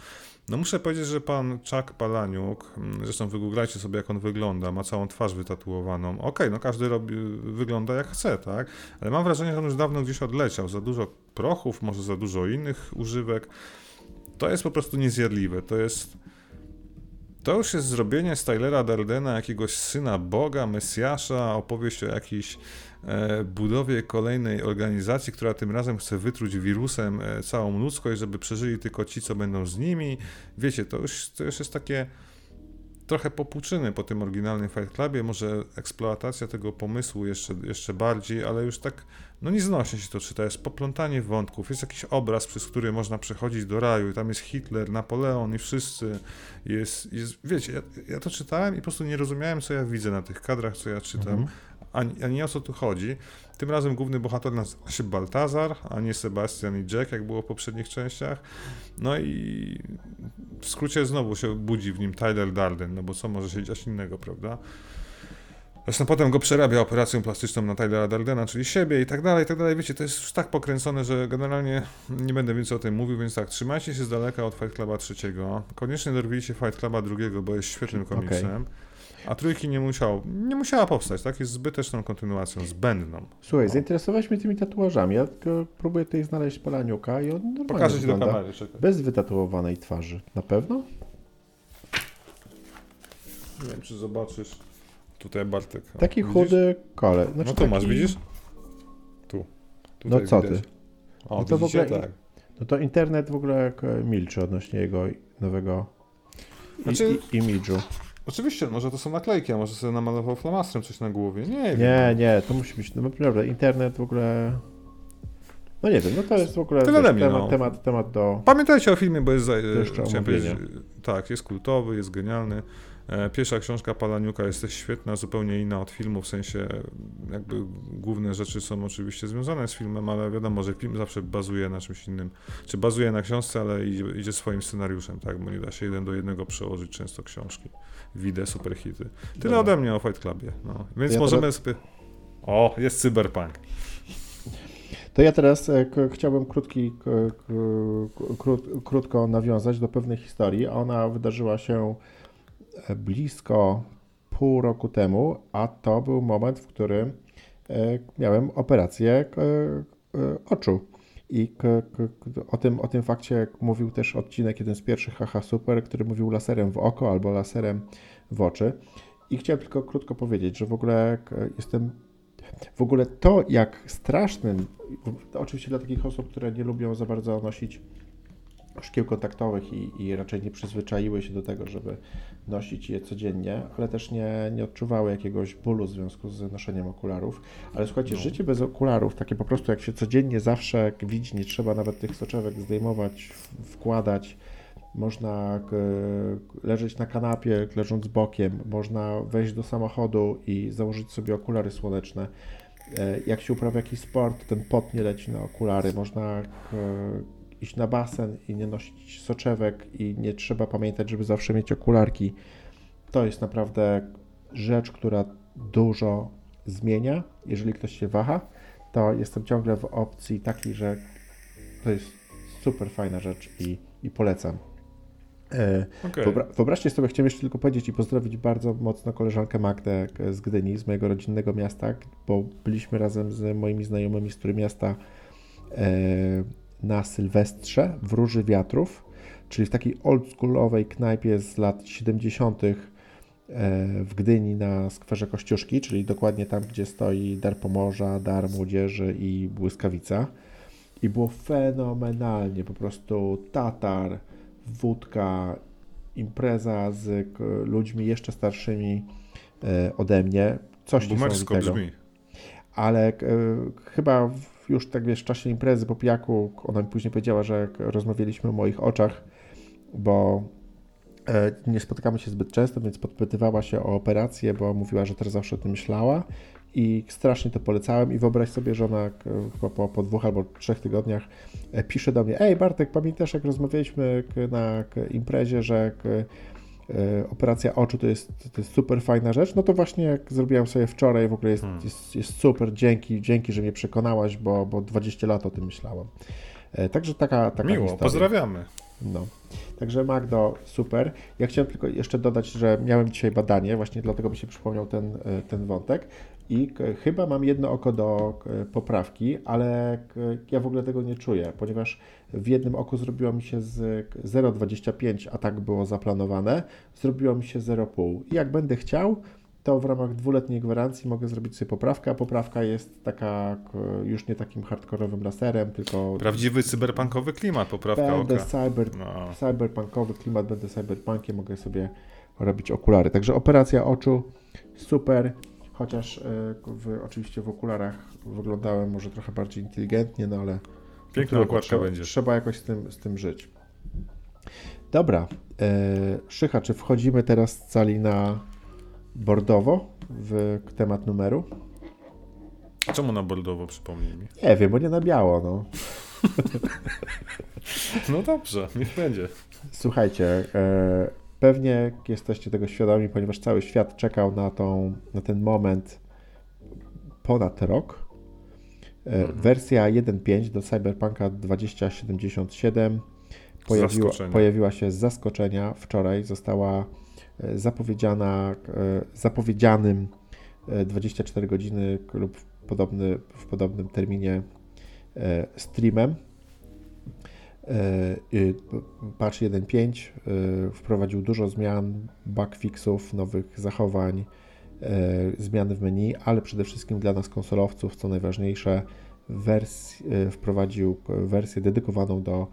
No muszę powiedzieć, że pan Chuck Palaniuk, mm, zresztą wygooglajcie sobie jak on wygląda, ma całą twarz wytatuowaną. Okej, okay, no każdy robi, wygląda jak chce, tak? Ale mam wrażenie, że on już dawno gdzieś odleciał. Za dużo prochów, może za dużo innych używek. To jest po prostu niezjadliwe. To jest To już jest zrobienie Stylera Dardena jakiegoś syna Boga, Mesjasza, opowieść o jakiejś e, budowie kolejnej organizacji, która tym razem chce wytruć wirusem e, całą ludzkość, żeby przeżyli tylko ci, co będą z nimi. Wiecie, to już, to już jest takie trochę popłuczyny po tym oryginalnym Fight Clubie, może eksploatacja tego pomysłu jeszcze, jeszcze bardziej, ale już tak, no nieznośnie się to czyta, jest poplątanie wątków, jest jakiś obraz, przez który można przechodzić do raju, tam jest Hitler, Napoleon i wszyscy, jest, jest wiecie, ja, ja to czytałem i po prostu nie rozumiałem, co ja widzę na tych kadrach, co ja czytam, mhm. Ani, ani o co tu chodzi. Tym razem główny bohater nazywa się Baltazar, a nie Sebastian i Jack, jak było w poprzednich częściach. No i w skrócie znowu się budzi w nim Tyler Darden, no bo co może się dziać innego, prawda? Zresztą potem go przerabia operacją plastyczną na Tylera Dardena, czyli siebie i tak dalej, i tak dalej. Wiecie, to jest już tak pokręcone, że generalnie nie będę więcej o tym mówił, więc tak, trzymajcie się z daleka od Fight Cluba trzeciego. Koniecznie dorwijcie Fight Cluba drugiego, bo jest świetnym komiksem. Okay. A trójki nie musiał, nie musiała powstać, tak? Jest zbyteczną kontynuacją, zbędną. Słuchaj, no. zainteresowałeś mnie tymi tatuażami. Ja próbuję tutaj znaleźć Polaniuka i on normalnie Pokażę ci do kamery, czekaj. Bez wytatuowanej twarzy. Na pewno? Nie wiem, czy zobaczysz. Tutaj Bartek. Taki widzisz? chudy kole. Znaczy no tu taki... masz, widzisz? Tu. Tutaj no co widać. ty? O, no to w ogóle, tak. No to internet w ogóle milczy odnośnie jego nowego znaczy... imidżu. Oczywiście, może to są naklejki, a może sobie namalował flamastrem coś na głowie. Nie wiem. Nie, nie, to musi być, no naprawdę, internet w ogóle... No nie wiem, no to jest w ogóle Tyle wiesz, temat, no. temat, temat do... Pamiętajcie o filmie, bo jest... Chciałem tak, jest kultowy, jest genialny. E, pierwsza książka Palaniuka jest też świetna, zupełnie inna od filmu, w sensie jakby główne rzeczy są oczywiście związane z filmem, ale wiadomo, że film zawsze bazuje na czymś innym. Czy bazuje na książce, ale idzie, idzie swoim scenariuszem, tak, bo nie da się jeden do jednego przełożyć często książki. Widzę superhity. Tyle Dobra. ode mnie o Fight Clubie. No. Więc ja możemy teraz... sobie... O, jest cyberpunk. To ja teraz e, chciałbym krótki, krót, krótko nawiązać do pewnej historii. Ona wydarzyła się e, blisko pół roku temu, a to był moment, w którym e, miałem operację oczu. I o, tym, o tym fakcie mówił też odcinek, jeden z pierwszych Haha Super, który mówił laserem w oko albo laserem w oczy. I chciałem tylko krótko powiedzieć, że w ogóle jestem. W ogóle to, jak strasznym, oczywiście dla takich osób, które nie lubią za bardzo nosić szkieł kontaktowych i, i, raczej nie przyzwyczaiły się do tego, żeby nosić je codziennie, ale też nie, nie odczuwały jakiegoś bólu w związku z noszeniem okularów. Ale słuchajcie, no. życie bez okularów, takie po prostu jak się codziennie zawsze widzi, nie trzeba nawet tych soczewek zdejmować, wkładać, można leżeć na kanapie, leżąc bokiem, można wejść do samochodu i założyć sobie okulary słoneczne. E, jak się uprawia jakiś sport, ten pot nie leci na okulary, można iść na basen i nie nosić soczewek i nie trzeba pamiętać, żeby zawsze mieć okularki. To jest naprawdę rzecz, która dużo zmienia. Jeżeli ktoś się waha, to jestem ciągle w opcji takiej, że to jest super fajna rzecz i, i polecam. E, okay. Wyobra wyobraźcie sobie, chciałem jeszcze tylko powiedzieć i pozdrowić bardzo mocno koleżankę Magdę z Gdyni, z mojego rodzinnego miasta, bo byliśmy razem z moimi znajomymi z których miasta e, na Sylwestrze w Róży Wiatrów, czyli w takiej oldschoolowej knajpie z lat 70. E, w Gdyni na skwerze Kościuszki, czyli dokładnie tam, gdzie stoi Dar Pomorza, Dar Młodzieży i Błyskawica. I było fenomenalnie, po prostu tatar, wódka, impreza z ludźmi jeszcze starszymi e, ode mnie. Coś niesamowitego. brzmi. Ale e, chyba już tak wiesz, w czasie imprezy po pijaku, ona mi później powiedziała, że rozmawialiśmy o moich oczach, bo e, nie spotykamy się zbyt często, więc podpytywała się o operację, bo mówiła, że też zawsze o tym myślała i strasznie to polecałem i wyobraź sobie, że ona chyba po, po dwóch albo trzech tygodniach e, pisze do mnie, ej Bartek, pamiętasz jak rozmawialiśmy na imprezie, że E, operacja oczu to jest, to jest super fajna rzecz, no to właśnie jak zrobiłem sobie wczoraj, w ogóle jest, hmm. jest, jest super, dzięki, dzięki, że mnie przekonałaś, bo, bo 20 lat o tym myślałem. E, także taka, taka Miło, historia. pozdrawiamy. No. Także Magdo, super. Ja chciałem tylko jeszcze dodać, że miałem dzisiaj badanie, właśnie dlatego mi się przypomniał ten, e, ten wątek i chyba mam jedno oko do poprawki, ale ja w ogóle tego nie czuję, ponieważ w jednym oku zrobiło mi się z 0,25, a tak było zaplanowane, zrobiło mi się 0,5. I jak będę chciał, to w ramach dwuletniej gwarancji mogę zrobić sobie poprawkę, a poprawka jest taka już nie takim hardkorowym laserem, tylko... Prawdziwy cyberpunkowy klimat, poprawka będę oka. Cyber, no. cyberpunkowy klimat, będę cyberpunkiem, mogę sobie robić okulary. Także operacja oczu, super, chociaż e, w, oczywiście w okularach wyglądałem może trochę bardziej inteligentnie, no ale... Piękna okładka trzeba, będzie. Trzeba jakoś z tym, z tym żyć. Dobra, e, Szycha, czy wchodzimy teraz cali na bordowo w temat numeru? Czemu na bordowo, przypomnij mi? Nie wiem, bo nie na biało, no. no dobrze, niech będzie. Słuchajcie, e, pewnie jesteście tego świadomi, ponieważ cały świat czekał na, tą, na ten moment ponad rok. E, mhm. Wersja 1.5 do Cyberpunka 2077 pojawiła, pojawiła się z zaskoczenia. Wczoraj została E, zapowiedziana, e, zapowiedzianym 24 e, godziny lub w, podobny, w podobnym terminie streamem. Patch 1.5 wprowadził dużo zmian, bugfixów, nowych zachowań, zmiany w menu, ale przede wszystkim dla nas konsolowców, co najważniejsze, wers wprowadził wersję dedykowaną do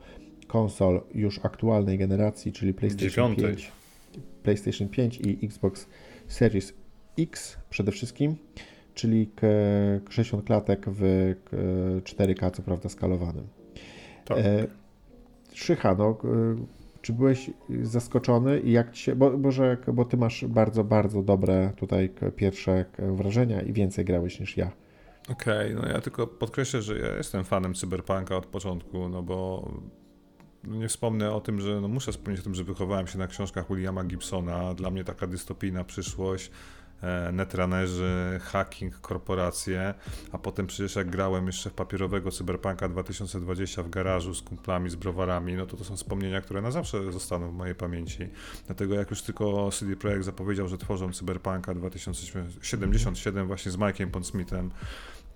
konsol już aktualnej generacji, czyli PlayStation 5 PlayStation 5 i Xbox Series X przede wszystkim, czyli 60 klatek w 4K, co prawda skalowanym. Tak. E, Szycha, no, czy byłeś zaskoczony i jak ci się, bo, bo, że, bo ty masz bardzo, bardzo dobre tutaj pierwsze wrażenia i więcej grałeś niż ja. Okej, okay, no ja tylko podkreślę, że ja jestem fanem Cyberpunka od początku, no bo nie wspomnę o tym, że no muszę wspomnieć o tym, że wychowałem się na książkach Williama Gibsona. Dla mnie taka dystopijna przyszłość, netrunnerzy, hacking, korporacje, a potem przecież jak grałem jeszcze w papierowego Cyberpunka 2020 w garażu z kumplami, z browarami, no to to są wspomnienia, które na zawsze zostaną w mojej pamięci. Dlatego jak już tylko CD Projekt zapowiedział, że tworzą Cyberpunka 2077 właśnie z Mike'iem Pondsmithem,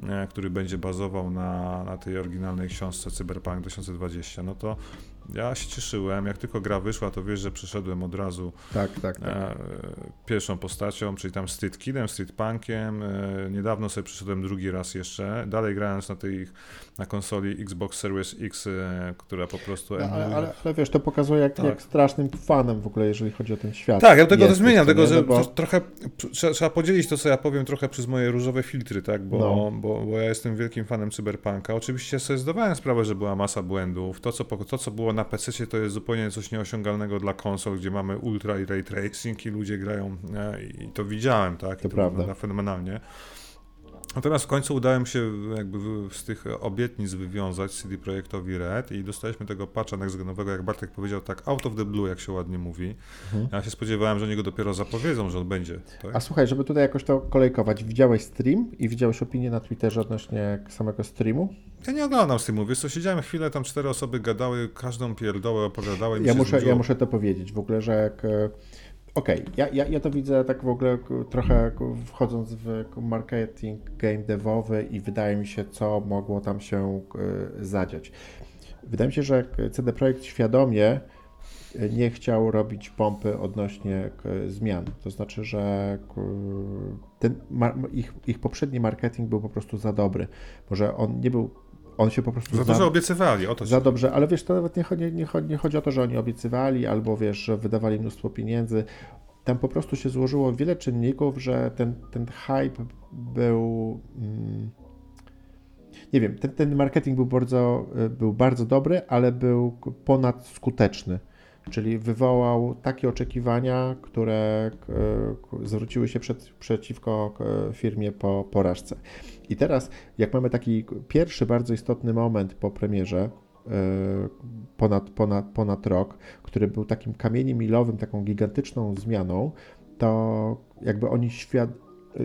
e, który będzie bazował na, na tej oryginalnej książce Cyberpunk 2020, no to ja się cieszyłem, jak tylko gra wyszła, to wiesz, że przyszedłem od razu tak, tak, tak. E, pierwszą postacią, czyli tam Street Kidem, Street Punkiem. E, niedawno sobie przyszedłem drugi raz jeszcze, dalej grając na tej na konsoli Xbox Series X, e, która po prostu... No, ale, ale, ale, wiesz, to pokazuje, jak, tak. jak strasznym fanem w ogóle, jeżeli chodzi o ten świat. Tak, ja tego to zmieniam, tego, że no bo... trochę trzeba, trzeba, podzielić to, co ja powiem, trochę przez moje różowe filtry, tak, bo, no. bo, bo ja jestem wielkim fanem Cyberpunka. Oczywiście sobie zdawałem sprawę, że była masa błędów. To, co, to, co było na PC to jest zupełnie coś nieosiągalnego dla konsol, gdzie mamy ultra i ray tracing i ludzie grają e, i to widziałem, tak? To, to prawda. fenomenalnie. Natomiast w końcu udałem się jakby z tych obietnic wywiązać CD Projektowi Red i dostaliśmy tego patcha nextgenowego, jak Bartek powiedział, tak out of the blue, jak się ładnie mówi. Mhm. Ja się spodziewałem, że oni go dopiero zapowiedzą, że on będzie. Tak? A słuchaj, żeby tutaj jakoś to kolejkować, widziałeś stream i widziałeś opinię na Twitterze odnośnie samego streamu? Ja nie oglądam streamu, wiesz co, siedziałem chwilę, tam cztery osoby gadały, każdą pierdołę opowiadały. Ja muszę, ja muszę to powiedzieć w ogóle, że jak e, Okej, okay. ja, ja, ja to widzę tak w ogóle trochę wchodząc w marketing game devowy i wydaje mi się, co mogło tam się e, zadziać. Wydaje mi się, że CD Projekt świadomie nie chciał robić pompy odnośnie zmian. To znaczy, że ten, ich, ich poprzedni marketing był po prostu za dobry. Może on nie był on się po prostu... Za dużo obiecywali, o to Za dobrze, ale wiesz, to nawet nie chodzi, nie, chodzi, nie chodzi o to, że oni obiecywali albo wiesz, że wydawali mnóstwo pieniędzy. Tam po prostu się złożyło wiele czynników, że ten, ten hype był... Mm, nie wiem, ten, ten marketing był bardzo, był bardzo dobry, ale był ponadskuteczny czyli wywołał takie oczekiwania, które zwróciły się przed, przeciwko firmie po porażce. I teraz, jak mamy taki pierwszy bardzo istotny moment po premierze, e, ponad, ponad, ponad rok, który był takim kamieniem milowym, taką gigantyczną zmianą, to jakby oni świad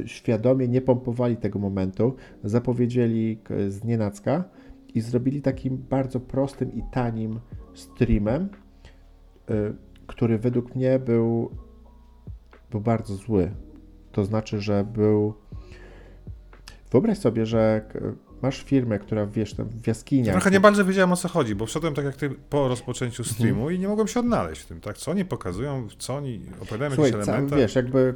świadomie nie pompowali tego momentu, zapowiedzieli z nienacka i zrobili takim bardzo prostym i tanim streamem, który według mnie był, był bardzo zły. To znaczy, że był. Wyobraź sobie, że masz firmę, która wiesz, tam w jaskiniach. Trochę nie bardzo wiedziałem o co chodzi, bo wszedłem tak jak ty po rozpoczęciu streamu hmm. i nie mogłem się odnaleźć w tym, tak? Co oni pokazują, co oni opowiadają Słuchaj, jakieś elementy. wiesz, jakby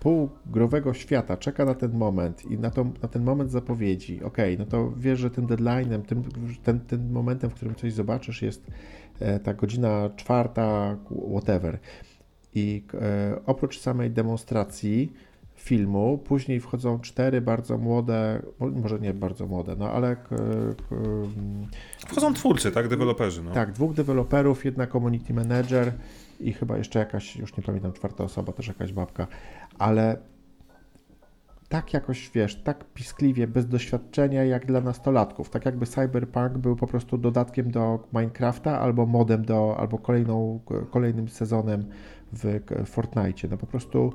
pół growego świata czeka na ten moment i na, to, na ten moment zapowiedzi. Okej, okay, no to wiesz, że tym deadline'em, tym, ten, tym momentem, w którym coś zobaczysz jest e, ta godzina czwarta, whatever. I e, oprócz samej demonstracji filmu. Później wchodzą cztery bardzo młode, może nie bardzo młode, no ale. Wchodzą twórcy, tak? Deweloperzy. No. Tak, dwóch deweloperów, jedna community manager i chyba jeszcze jakaś, już nie pamiętam, czwarta osoba, też jakaś babka, ale tak jakoś, wiesz, tak piskliwie, bez doświadczenia jak dla nastolatków. Tak jakby Cyberpunk był po prostu dodatkiem do Minecrafta albo modem do, albo kolejną, kolejnym sezonem w Fortnite. No po prostu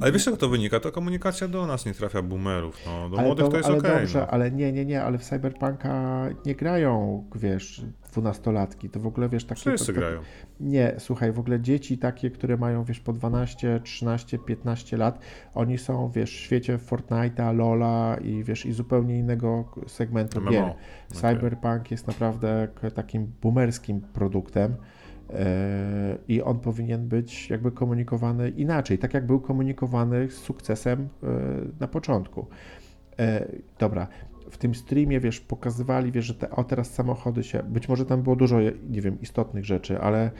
ale wiesz, jak to wynika? To komunikacja do nas nie trafia boomerów. No, do ale młodych to, to jest ale okay, dobrze, no. ale nie, nie, nie, ale w Cyberpunka nie grają, wiesz, dwunastolatki. To w ogóle, wiesz, takie... Wszyscy to, to, grają. Nie, słuchaj, w ogóle dzieci takie, które mają, wiesz, po 12, 13, 15 lat, oni są, wiesz, w świecie Fortnite'a, Lola i, wiesz, i zupełnie innego segmentu MMO. gier. Cyberpunk okay. jest naprawdę takim boomerskim produktem. E, i on powinien być jakby komunikowany inaczej, tak jak był komunikowany z sukcesem e, na początku. E, dobra, w tym streamie, wiesz, pokazywali, wiesz, że te, o teraz samochody się, być może tam było dużo, nie wiem, istotnych rzeczy, ale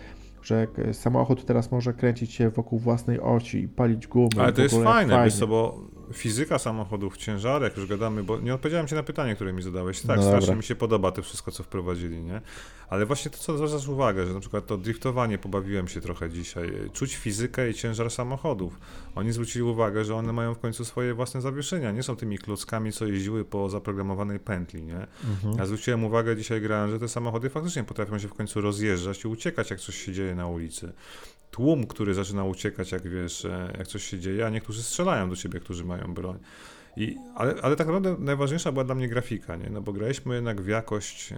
że samochód teraz może kręcić się wokół własnej osi i palić gumy. Ale to jest fajne, fajnie. wiesz co, bo fizyka samochodów, ciężary, jak już gadamy, bo nie odpowiedziałem ci na pytanie, które mi zadałeś. Tak, no strasznie mi się podoba to wszystko, co wprowadzili, nie? Ale właśnie to, co zwracasz uwagę, że na przykład to driftowanie, pobawiłem się trochę dzisiaj, czuć fizykę i ciężar samochodów. Oni zwrócili uwagę, że one mają w końcu swoje własne zawieszenia, nie są tymi klockami, co jeździły po zaprogramowanej pętli, nie? Mhm. Ja zwróciłem uwagę dzisiaj grając, że te samochody faktycznie potrafią się w końcu rozjeżdżać i uciekać, jak coś się dzieje na ulicy tłum, który zaczyna uciekać, jak wiesz, e, jak coś się dzieje, a niektórzy strzelają do ciebie, którzy mają broń. I, ale, ale tak naprawdę najważniejsza była dla mnie grafika, nie? No bo graliśmy jednak w jakość e,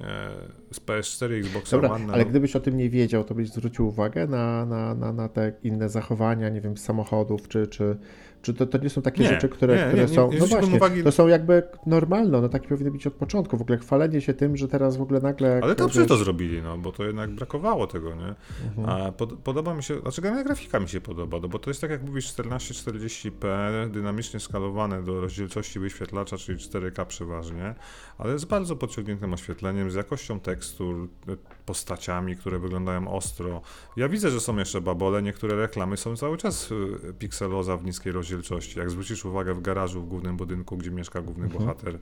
z PS4 i Xbox Dobra, One. ale no... gdybyś o tym nie wiedział, to byś zwrócił uwagę na, na, na, na te inne zachowania, nie wiem, samochodów, czy, czy, czy to, to nie są takie nie, rzeczy, które, nie, które nie, są. no właśnie, uwagi... to są jakby normalne, no takie powinny być od początku. W ogóle chwalenie się tym, że teraz w ogóle nagle. Ale dobrze wiesz... to zrobili, no bo to jednak brakowało tego, nie? Mhm. A pod, podoba mi się, znaczy grafika mi się podoba, no bo to jest tak jak mówisz 1440p, dynamicznie skalowane do rozdzielczości wyświetlacza, czyli 4K przeważnie, ale z bardzo podciągniętym oświetleniem, z jakością tekstur, postaciami, które wyglądają ostro. Ja widzę, że są jeszcze babole, niektóre reklamy są cały czas y, pikseloza w niskiej rozdzielczości. Jak zwrócisz uwagę w garażu w głównym budynku, gdzie mieszka główny mhm. bohater,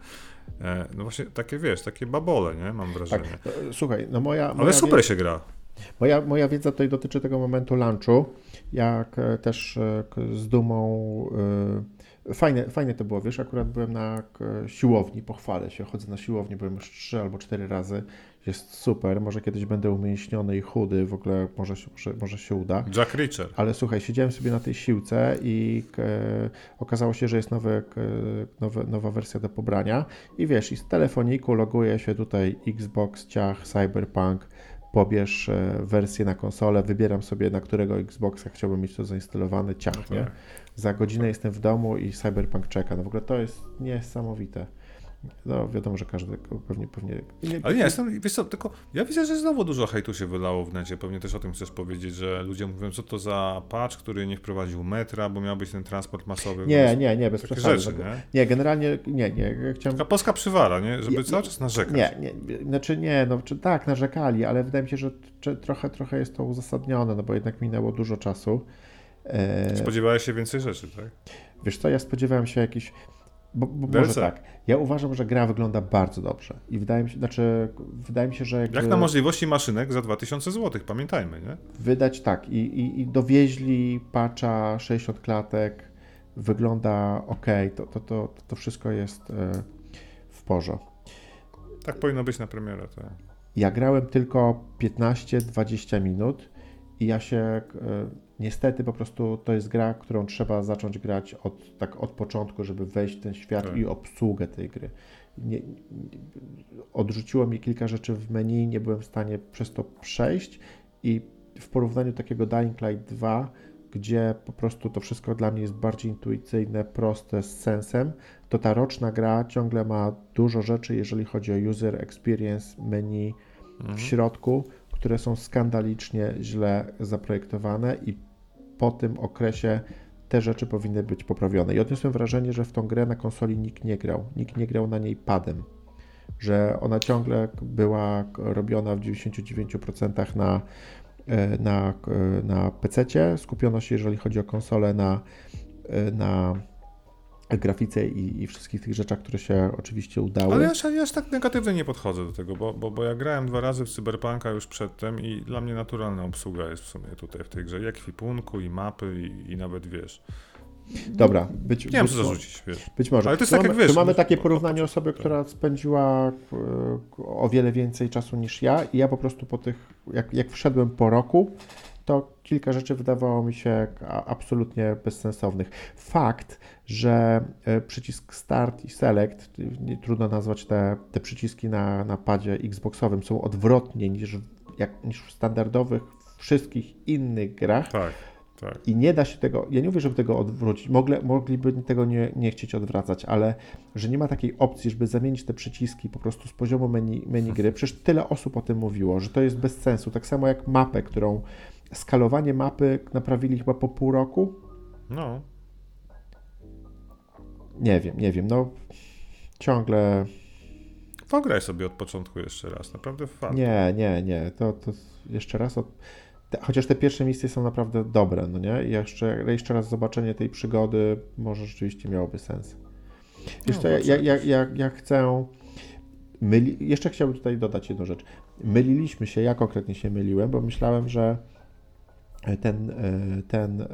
e, no właśnie takie wiesz, takie babole, nie? Mam wrażenie. Tak. Słuchaj, no moja... moja Ale super wie... się gra. Moja, moja wiedza tutaj dotyczy tego momentu lunchu, jak e, też z dumą Fajne, fajne to było, wiesz, akurat byłem na siłowni, pochwalę się, chodzę na siłownię, byłem już trzy albo cztery razy, jest super, może kiedyś będę umięśniony i chudy, w ogóle może, może, może się uda. Jack Reacher. Ale słuchaj, siedziałem sobie na tej siłce i e, okazało się, że jest nowe, e, nowe, nowa wersja do pobrania i wiesz, i z telefoniku loguje się tutaj Xbox, ciach, Cyberpunk, pobierz e, wersję na konsolę, wybieram sobie na którego Xboxa chciałbym mieć to zainstalowane, ciach, no tak. nie? Za godzinę jestem w domu i Cyberpunk czeka. No w ogóle to jest niesamowite. No wiadomo, że każdy pewnie... pewnie nie, Ale nie, jestem, wiesz co, tylko ja widzę, że znowu dużo hejtu się wylało w necie. Pewnie też o tym chcesz powiedzieć, że ludzie mówią, co to za patch, który nie wprowadził metra, bo miał być ten transport masowy. Nie, nie, nie, bez przesady. Rzeczy, nie? nie, generalnie nie, nie. Chciałem... Taka polska przywara, nie? Żeby cały czas narzekać. Nie, nie, znaczy nie, no czy, tak, narzekali, ale wydaje mi się, że trochę, trochę jest to uzasadnione, no bo jednak minęło dużo czasu. E... Spodziewałeś się więcej rzeczy, tak? Wiesz co, ja spodziewałem się jakiś bo, bo może tak. Ja uważam, że gra wygląda bardzo dobrze. I wydaje mi się, znaczy, wydaje mi się, że. Jakby... Jak na możliwości maszynek za 2000 zł, pamiętajmy, nie? Wydać tak. I, i, i dowieźli patcha 60 klatek. Wygląda ok. To, to, to, to wszystko jest e, w porządku. Tak powinno być na premierę. To... Ja grałem tylko 15-20 minut i ja się e, niestety po prostu to jest gra, którą trzeba zacząć grać od, tak od początku, żeby wejść w ten świat tak. i obsługę tej gry. Nie, odrzuciło mi kilka rzeczy w menu, nie byłem w stanie przez to przejść i w porównaniu takiego Dying Light 2, gdzie po prostu to wszystko dla mnie jest bardziej intuicyjne, proste, z sensem, to ta roczna gra ciągle ma dużo rzeczy, jeżeli chodzi o user experience, menu mhm. w środku, które są skandalicznie źle zaprojektowane i po tym okresie te rzeczy powinny być poprawione. I odniosłem wrażenie, że w tą grę na konsoli nikt nie grał. Nikt nie grał na niej padem. Że ona ciągle była robiona w 99% na, e, na, e, na PC. Skupiono się, jeżeli chodzi o konsolę, na, e, na grafice i, i, wszystkich tych rzeczach, które się oczywiście udały. Ale ja, ja aż tak negatywnie nie podchodzę do tego, bo, bo, bo ja grałem dwa razy w Cyberpunka już przedtem i dla mnie naturalna obsługa jest w sumie tutaj w tej grze. I ekwipunku, i mapy, i, i nawet wiesz. Dobra, być, nie wiem, co zarzucić, wiesz. Być może. Ale to jest tak, jak wiesz. Tu mamy takie porównanie osoby, która spędziła e, o wiele więcej czasu niż ja i ja po prostu po tych, jak, jak wszedłem po roku, to kilka rzeczy wydawało mi się absolutnie bezsensownych. Fakt, że e, przycisk Start i Select, trudno nazwać te, te przyciski na, na padzie Xboxowym, są odwrotnie niż, jak, niż w standardowych wszystkich innych grach. Tak. Tak. I nie da się tego, ja nie mówię, żeby tego odwrócić, Mogle, mogliby tego nie, nie chcieć odwracać, ale że nie ma takiej opcji, żeby zamienić te przyciski po prostu z poziomu menu, menu gry. Przecież tyle osób o tym mówiło, że to jest bez sensu. Tak samo jak mapę, którą skalowanie mapy naprawili chyba po pół roku. No. Nie wiem, nie wiem, no ciągle... Pograj sobie od początku jeszcze raz, naprawdę fajnie. Nie, nie, nie, to, to jeszcze raz od... Chociaż te pierwsze misje są naprawdę dobre, no nie? I jeszcze, jeszcze raz zobaczenie tej przygody może rzeczywiście miałoby sens. Wiesz no, co, ja, ja, ja, ja chcę... Myli... Jeszcze chciałbym tutaj dodać jedną rzecz. Myliliśmy się, ja konkretnie się myliłem, bo myślałem, że ten, e, ten e,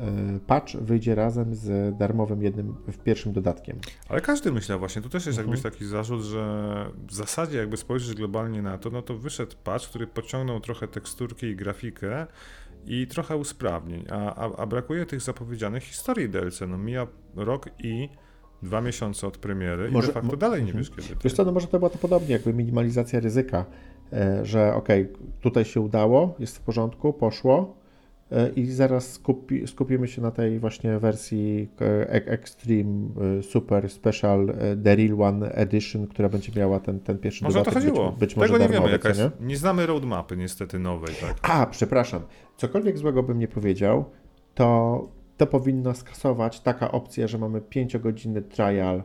patch wyjdzie razem z darmowym jednym, w pierwszym dodatkiem. Ale każdy myślał właśnie, tu też jest mhm. jakbyś taki zarzut, że w zasadzie jakby spojrzeć globalnie na to, no to wyszedł patch, który pociągnął trochę teksturki i grafikę i trochę usprawnień, a, a, a brakuje tych zapowiedzianych historii DLC. No mija rok i dwa miesiące od premiery może, i de facto dalej nie mhm. wiesz kiedy. Wiesz co, no może to była to podobnie, jakby minimalizacja ryzyka, e, że okej, okay, tutaj się udało, jest w porządku, poszło, i zaraz skupi, skupimy się na tej właśnie wersji e, Extreme e, Super Special The Real One Edition, która będzie miała ten, ten pierwszy może dodatek. Może to chodziło. Być, być Tego nie wiemy. Jakaś, nie? nie znamy roadmapy niestety nowej. Tak? A, przepraszam. Cokolwiek złego bym nie powiedział, to to powinno skasować taka opcja, że mamy 5-godzinny trial,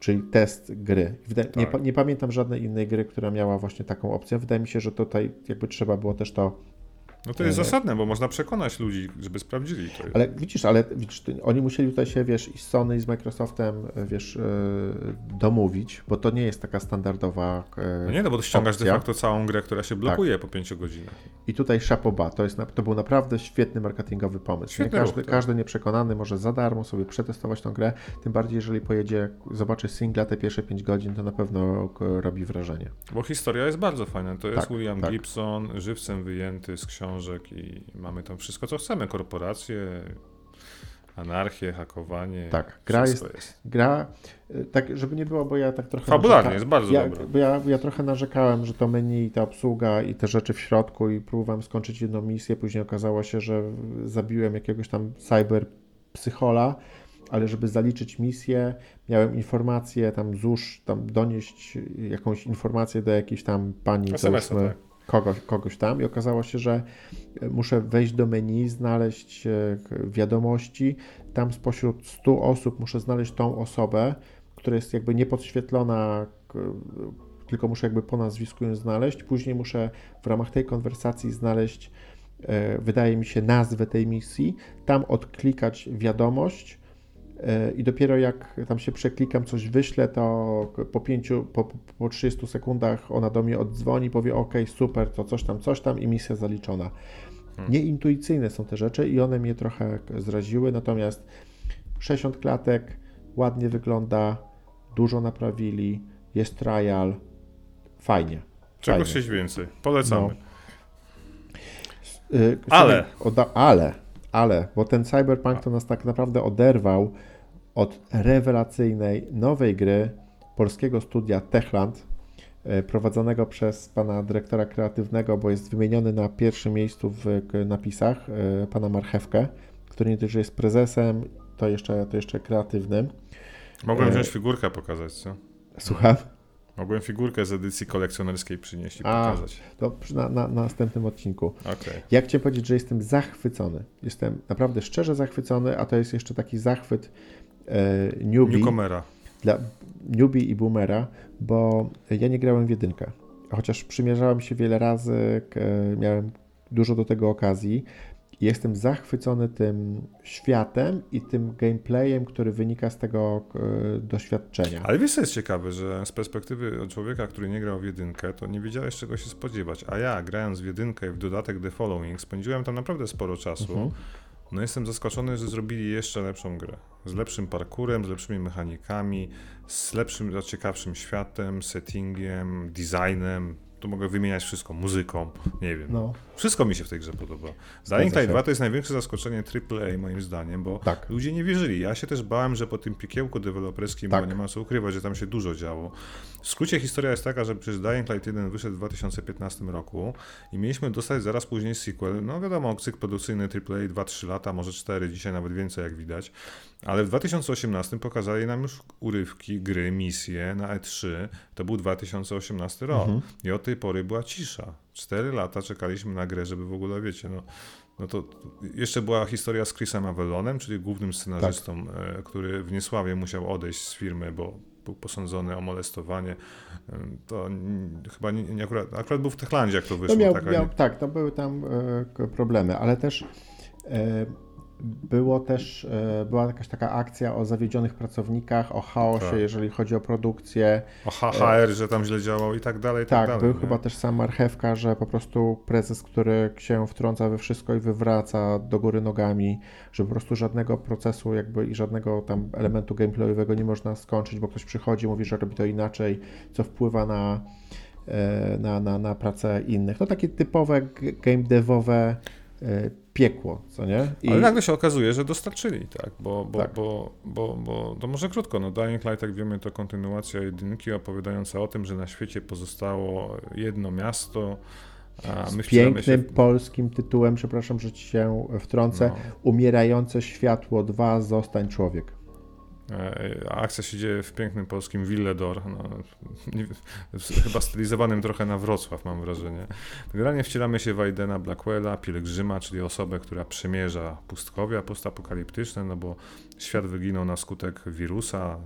czyli test gry. tak. nie, nie, pamiętam żadnej innej gry, która miała właśnie taką opcję. Wydaje mi się, że tutaj jakby trzeba było też to no to jest e, zasadne, bo można przekonać ludzi, żeby sprawdzili to. Ale widzisz, ale widzisz, oni musieli tutaj się, wiesz, i z Sony, i z Microsoftem, e, wiesz, e, domówić, bo to nie jest taka standardowa No nie, no bo to ściągasz opcja. de facto całą grę, która się blokuje tak. po 5 godzinach. I tutaj Shapoba, to, jest, to był naprawdę świetny marketingowy pomysł. Nie? Każdy, ruch, tak. każdy nieprzekonany może za darmo sobie przetestować tą grę, tym bardziej jeżeli pojedzie, zobaczy singla te pierwsze 5 godzin, to na pewno robi wrażenie. Bo historia jest bardzo fajna. To jest tak, William tak. Gibson, żywcem wyjęty z książki książek i mamy tam wszystko, co chcemy. Korporacje, anarchię, hakowanie. Tak, gra jest, jest, Gra, y, tak, żeby nie było, bo ja tak trochę. Fabularnie jest bardzo ja, dobra. Bo ja, ja trochę narzekałem, że to menu i ta obsługa i te rzeczy w środku i próbowałem skończyć jedną misję. Później okazało się, że zabiłem jakiegoś tam cyber psychola ale żeby zaliczyć misję, miałem informację tam ZUS, tam donieść jakąś informację do jakiejś tam pani, SMS-a, tak kogoś, kogoś tam i okazało się, że e, muszę wejść do menu, znaleźć e, wiadomości. Tam spośród 100 osób muszę znaleźć tą osobę, która jest jakby niepodświetlona, tylko muszę jakby po nazwisku ją znaleźć. Później muszę w ramach tej konwersacji znaleźć, e, wydaje mi się, nazwę tej misji, tam odklikać wiadomość i dopiero jak tam się przeklikam, coś wyślę, to po, pięciu, po, po 30 sekundach ona do mnie oddzwoni, powie ok, super, to coś tam, coś tam i misja zaliczona. Hmm. Nieintuicyjne są te rzeczy i one mnie trochę zraziły, natomiast 60 klatek, ładnie wygląda, dużo naprawili, jest trial, fajnie. Czego chcieć więcej? Polecamy. No. Yy, ale. ale, ale, bo ten Cyberpunk to nas tak naprawdę oderwał od rewelacyjnej nowej gry polskiego studia Techland, e, prowadzonego przez pana dyrektora kreatywnego, bo jest wymieniony na pierwszym miejscu w napisach, e, pana Marchewkę, który nie tylko jest prezesem, to jeszcze, to jeszcze kreatywnym. Mogłem wziąć figurkę pokazać, co? Słucham? Mogłem figurkę z edycji kolekcjonerskiej przynieść i A, pokazać. To na, na, na następnym odcinku. Okay. Jak Cię powiedzieć, że jestem zachwycony. Jestem naprawdę szczerze zachwycony, a to jest jeszcze taki zachwyt e, newbie. Newcomera. Dla newbie i boomera, bo ja nie grałem w jedynkę. Chociaż przymierzałem się wiele razy, miałem dużo do tego okazji. Jestem zachwycony tym światem i tym gameplayem, który wynika z tego e, doświadczenia. Ale wiesz, co jest ciekawe, że z perspektywy człowieka, który nie grał w jedynkę, to nie wiedziałeś, czego się spodziewać. A ja, grając w jedynkę i w dodatek The Following, spędziłem tam naprawdę sporo czasu. Mhm. No jestem zaskoczony, że zrobili jeszcze lepszą grę. Z lepszym parkurem, z lepszymi mechanikami, z lepszym, ciekawszym światem, settingiem, designem, tu mogę wymieniać wszystko, muzyką, nie wiem. No. Wszystko mi się w tej grze podoba. Dying Light 2 to jest największe zaskoczenie AAA moim zdaniem, bo tak. ludzie nie wierzyli. Ja się też bałem, że po tym piekiełku deweloperskim, tak. bo nie ma co ukrywać, że tam się dużo działo. W skrócie historia jest taka, że przecież Dying Light 1 wyszedł w 2015 roku i mieliśmy dostać zaraz później sequel. No wiadomo, cykl produkcyjny AAA 2-3 lata, może 4, dzisiaj nawet więcej jak widać. Ale w 2018 pokazali nam już urywki, gry, misje na E3. To był 2018 rok. Mhm. I od tej pory była cisza. Cztery lata czekaliśmy na grę, żeby w ogóle, wiecie, no, no to jeszcze była historia z Chrisem Avellonem, czyli głównym scenarzystą, tak. E, który w Niesławie musiał odejść z firmy, bo był posądzony o molestowanie. To chyba nie, nie akurat, akurat był w Techlandzie, jak to wyszło. No miał, tak, miał, tak, to były tam e, problemy, ale też e, było też, e, była jakaś taka akcja o zawiedzionych pracownikach, o chaosie, tak. jeżeli chodzi o produkcję. O HR, że tam źle działał i tak dalej. I tak, tak dalej, był nie? chyba też sam marchewka, że po prostu prezes, który się wtrąca we wszystko i wywraca do góry nogami, że po prostu żadnego procesu jakby i żadnego tam elementu gameplayowego nie można skończyć, bo ktoś przychodzi, mówi, że robi to inaczej, co wpływa na e, na, na, na pracę innych. No takie typowe game devowe piekło, co nie? I... Ale nagle się okazuje, że dostarczyli, tak, bo, bo, tak. bo, bo, bo to może krótko, no Dying Light, jak wiemy, to kontynuacja jedynki opowiadająca o tym, że na świecie pozostało jedno miasto, a my Z pięknym się... polskim tytułem, przepraszam, że ci się wtrącę, no. Umierające światło 2, zostań człowiek. E, akcja się dzieje w pięknym polskim Villedor, no, chyba stylizowanym trochę na Wrocław, mam wrażenie. Generalnie wcielamy się w Aidena Blackwella, pielgrzyma, czyli osobę, która przemierza pustkowia postapokaliptyczne, no bo świat wyginął na skutek wirusa,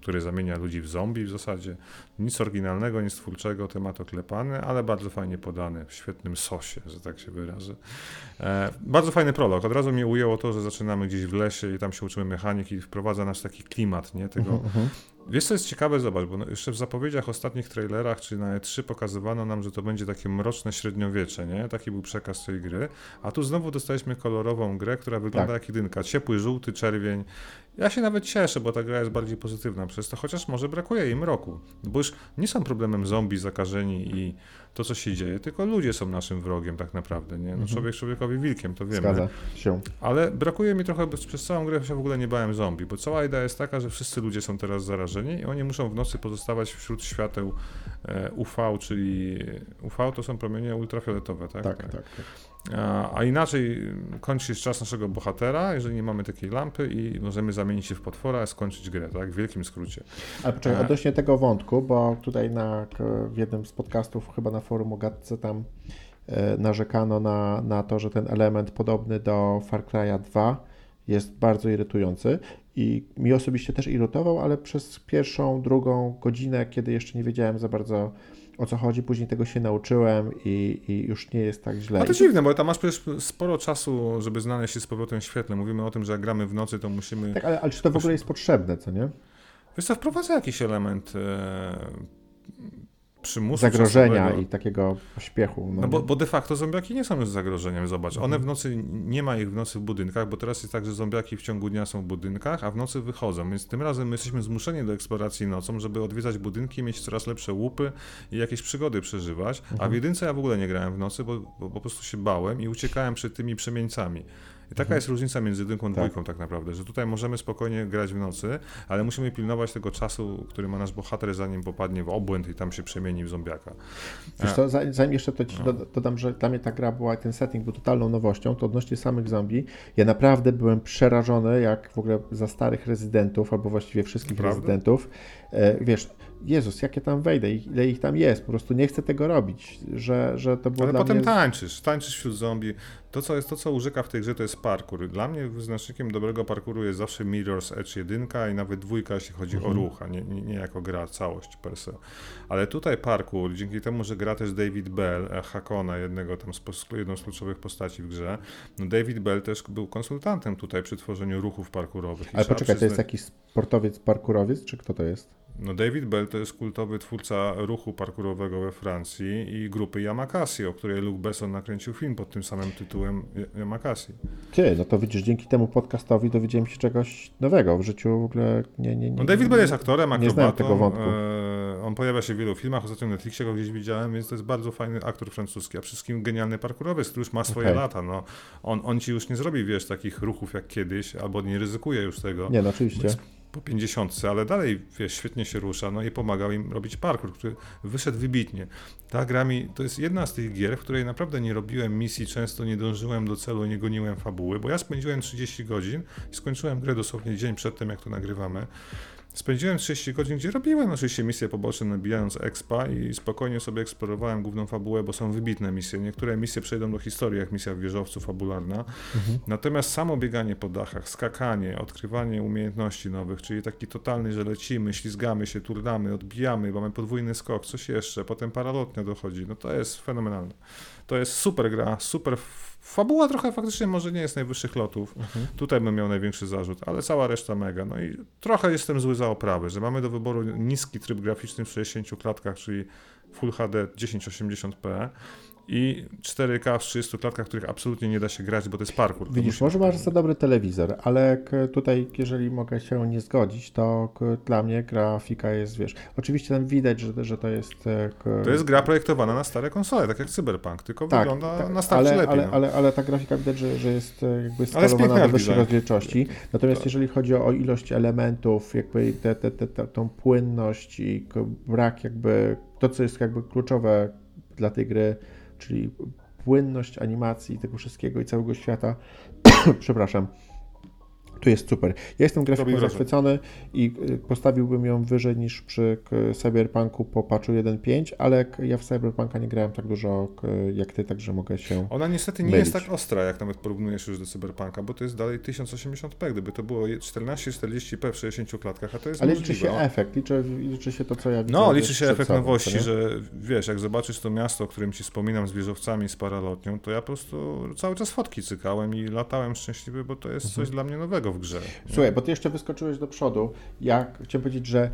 który zamienia ludzi w zombie w zasadzie. Nic oryginalnego, nic twórczego, temat oklepany, ale bardzo fajnie podany, w świetnym sosie, że tak się wyrażę. E, bardzo fajny prolog. Od razu mnie ujęło to, że zaczynamy gdzieś w lesie i tam się uczymy mechaniki i wprowadza nas taki klimat, nie? Tego, uh mhm, -huh. Mhm. Wiesz, co jest ciekawe, zobacz, bo no jeszcze w zapowiedziach, ostatnich trailerach, czy na E3 pokazywano nam, że to będzie takie mroczne średniowiecze, nie? Taki był przekaz tej gry. A tu znowu dostaliśmy kolorową grę, która wygląda tak. jak jedynka. Ciepły, żółty, czerwień. Ja się nawet cieszę, bo ta gra jest bardziej pozytywna przez to, chociaż może brakuje jej mroku. Bo już nie są problemem zombie, zakażeni i to, co się dzieje, tylko ludzie są naszym wrogiem tak naprawdę, nie? No, mhm. Człowiek człowiekowi wilkiem, to wiemy. Zgadza się. Ale brakuje mi trochę, przez całą grę się w ogóle nie bałem zombie, bo cała idea jest taka, że wszyscy ludzie są teraz zarażeni i oni muszą w nocy pozostawać wśród świateł e, UV, czyli UV to są promienie ultrafioletowe, tak? Tak, tak. tak, tak. A, a, inaczej kończy się czas naszego bohatera, jeżeli nie mamy takiej lampy i możemy zamienić się w potwora, skończyć grę, tak? W wielkim skrócie. Ale poczekaj, e, odnośnie tego wątku, bo tutaj na, w jednym z podcastów, chyba na forum o Gatce, tam e, narzekano na, na to, że ten element podobny do Far Cry'a 2 jest bardzo irytujący i mi osobiście też irytował, ale przez pierwszą, drugą godzinę, kiedy jeszcze nie wiedziałem za bardzo o co chodzi, później tego się nauczyłem i, i już nie jest tak źle. A to dziwne, bo tam masz przecież sporo czasu, żeby znaleźć się z powrotem w świetle. Mówimy o tym, że jak gramy w nocy, to musimy... Tak, ale, ale czy to w ogóle jest potrzebne, co nie? Wiesz co, wprowadza jakiś element e, przymusu zagrożenia czasowego. i takiego pośpiechu. No, no bo, bo, de facto zombiaki nie są już zagrożeniem, zobacz. One mhm. w nocy, nie ma ich w nocy w budynkach, bo teraz jest tak, że zombiaki w ciągu dnia są w budynkach, a w nocy wychodzą, więc tym razem my jesteśmy zmuszeni do eksploracji nocą, żeby odwiedzać budynki, mieć coraz lepsze łupy i jakieś przygody przeżywać, a w mhm. jedynce ja w ogóle nie grałem w nocy, bo, bo po prostu się bałem i uciekałem przed tymi przemieńcami. I taka mhm. jest różnica między jedynką a tak. dwójką tak naprawdę, że tutaj możemy spokojnie grać w nocy, ale musimy pilnować tego czasu, który ma nasz bohater, zanim popadnie w obłęd i tam się przemieni w zombiaka. Wiesz co, zanim jeszcze to ci no. dodam, że dla mnie ta gra była, ten setting był totalną nowością, to odnośnie samych zombie, ja naprawdę byłem przerażony, jak w ogóle za starych rezydentów, albo właściwie wszystkich Prawda? rezydentów, e, wiesz, Jezus, jak ja tam wejdę, ile ich tam jest, po prostu nie chcę tego robić, że, że to było Ale potem mnie... tańczysz, tańczysz wśród zombie. To, co jest, to, co użyka w tej grze, to jest parkour. Dla mnie wyznacznikiem dobrego parkouru jest zawsze Mirror's Edge 1 i nawet dwójka, jeśli chodzi mhm. o ruch, a nie, nie, nie, jako gra całość per se. Ale tutaj parkour, dzięki temu, że gra też David Bell, e, Hakona, jednego tam z, jedną z kluczowych postaci w grze, no David Bell też był konsultantem tutaj przy tworzeniu ruchów parkurowych. Ale poczekaj, przyznać... to jest jakiś sportowiec, parkurowiec, czy kto to jest? No David Bell to jest kultowy twórca ruchu parkurowego we Francji i grupy Yamakasi, o której Luke Besson nakręcił film pod tym samym tytułem Yamakasi. Ty, no to widzisz, dzięki temu podcastowi dowiedziałem się czegoś nowego w życiu w ogóle nie, nie, nie No David Bell jest aktorem, akrobatą. Nie tego wątku. E, on pojawia się w wielu filmach, ostatnio na Netflixie go gdzieś widziałem, więc to jest bardzo fajny aktor francuski, a wszystkim genialny parkurowiec, który już ma swoje okay. lata. No, on, on ci już nie zrobi, wiesz, takich ruchów jak kiedyś, albo nie ryzykuje już tego. Nie, no oczywiście po 50, ale dalej wiesz, świetnie się rusza, no i pomagał im robić parkour, który wyszedł wybitnie. Ta gra mi, to jest jedna z tych gier, w której naprawdę nie robiłem misji, często nie dążyłem do celu, nie goniłem fabuły, bo ja spędziłem 30 godzin i skończyłem grę dosłownie dzień przed tym, jak to nagrywamy. Spędziłem 30 godzin, gdzie robiłem oczywiście misje poboczne, nabijając expa i spokojnie sobie eksplorowałem główną fabułę, bo są wybitne misje. Niektóre misje przejdą do historii, jak misja wieżowcu fabularna. Mhm. Natomiast samo bieganie po dachach, skakanie, odkrywanie umiejętności nowych, czyli taki totalny, że lecimy, ślizgamy się, turdamy, odbijamy, mamy podwójny skok, coś jeszcze, potem paralotnia dochodzi, no to jest fenomenalne. To jest super gra, super Fabuła trochę faktycznie może nie jest najwyższych lotów. Mhm. Tutaj bym miał największy zarzut, ale cała reszta mega. No i trochę jestem zły za oprawy, że mamy do wyboru niski tryb graficzny w 60 klatkach, czyli Full HD 1080p i 4K w 30 klatkach, których absolutnie nie da się grać, bo to jest parkour. Widzisz, może masz za dobry telewizor, ale tutaj, jeżeli mogę się nie zgodzić, to dla mnie grafika jest, wiesz, oczywiście tam widać, że, że to jest... To jest gra projektowana na stare konsole, tak jak Cyberpunk, tylko tak, wygląda tak, na starcie ale, lepiej. Ale, no. ale, ale, ta grafika widać, że, że jest e, jakby skalowana do wyższej rozdzielczości. Natomiast tak. jeżeli chodzi o ilość elementów, jakby te, te, te, te, tą płynność i brak jakby, to co jest jakby kluczowe dla tej gry, czyli płynność animacji tego wszystkiego i całego świata, przepraszam, tu jest super. Ja jestem grafiką zachwycony i y, postawiłbym ją wyżej niż przy Cyberpunku po patchu 1.5, ale ja w Cyberpunka nie grałem tak dużo jak ty, także mogę się. Ona niestety nie mylić. jest tak ostra, jak nawet porównujesz już do Cyberpunka, bo to jest dalej 1080p. Gdyby to było 1440p w 60 klatkach, a to jest Ale możliwe. liczy się efekt, liczy, liczy się to, co ja widzę. No, liczy się efekt nowości, że wiesz, jak zobaczysz to miasto, o którym ci wspominam z wieżowcami, z paralotnią, to ja po prostu cały czas fotki cykałem i latałem szczęśliwy, bo to jest mhm. coś dla mnie nowego w grze. Słuchaj, bo ty jeszcze wyskoczyłeś do przodu. Ja chciałem powiedzieć, że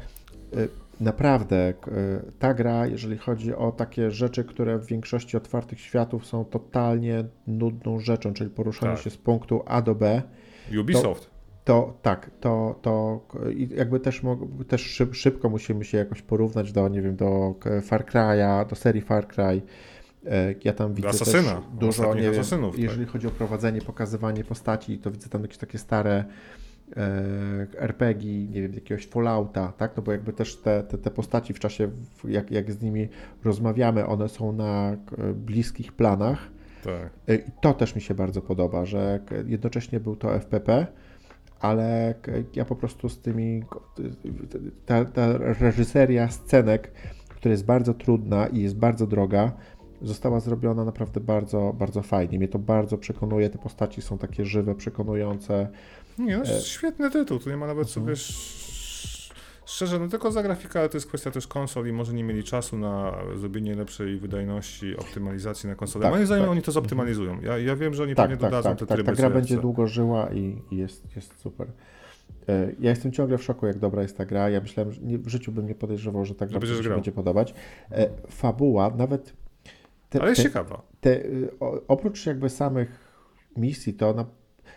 y, naprawdę y, ta gra, jeżeli chodzi o takie rzeczy, które w większości otwartych światów są totalnie nudną rzeczą, czyli poruszanie tak. się z punktu A do B. Ubisoft. To, to tak, to, to jakby też, też szybko musimy się jakoś porównać do, nie wiem, do Far Cry'a, do serii Far Cry. E, ja tam widzę Asasyna, też dużo, nie wiem, tak. jeżeli chodzi o prowadzenie, pokazywanie postaci, to widzę tam jakieś takie stare e, RPG, nie wiem, jakiegoś Fallouta, tak, no bo jakby też te, te, te postaci w czasie, jak, jak z nimi rozmawiamy, one są na e, bliskich planach. Tak. I to też mi się bardzo podoba, że jednocześnie był to FPP, ale ja po prostu z tymi, ta, ta reżyseria scenek, która jest bardzo trudna i jest bardzo droga, została zrobiona naprawdę bardzo, bardzo fajnie. Mnie to bardzo przekonuje, te postaci są takie żywe, przekonujące. Nie, no, e... świetny tytuł, tu nie ma nawet sobie mhm. szczerze, no tylko za grafikę, ale to jest kwestia też konsol i może nie mieli czasu na zrobienie lepszej wydajności, optymalizacji na konsolę. Tak, Moim zdaniem tak. oni to zoptymalizują. Ja, ja wiem, że oni tak, pewnie tak, dodadzą tak, te tak, tryby. Ta gra będzie długo żyła i, i jest, jest super. E, ja jestem ciągle w szoku, jak dobra jest ta gra. Ja myślałem, że nie, w życiu bym nie podejrzewał, że ta gra się będzie podobać. E, fabuła, nawet te, Ale jest te, ciekawa. Te, oprócz jakby samych misji, to, na,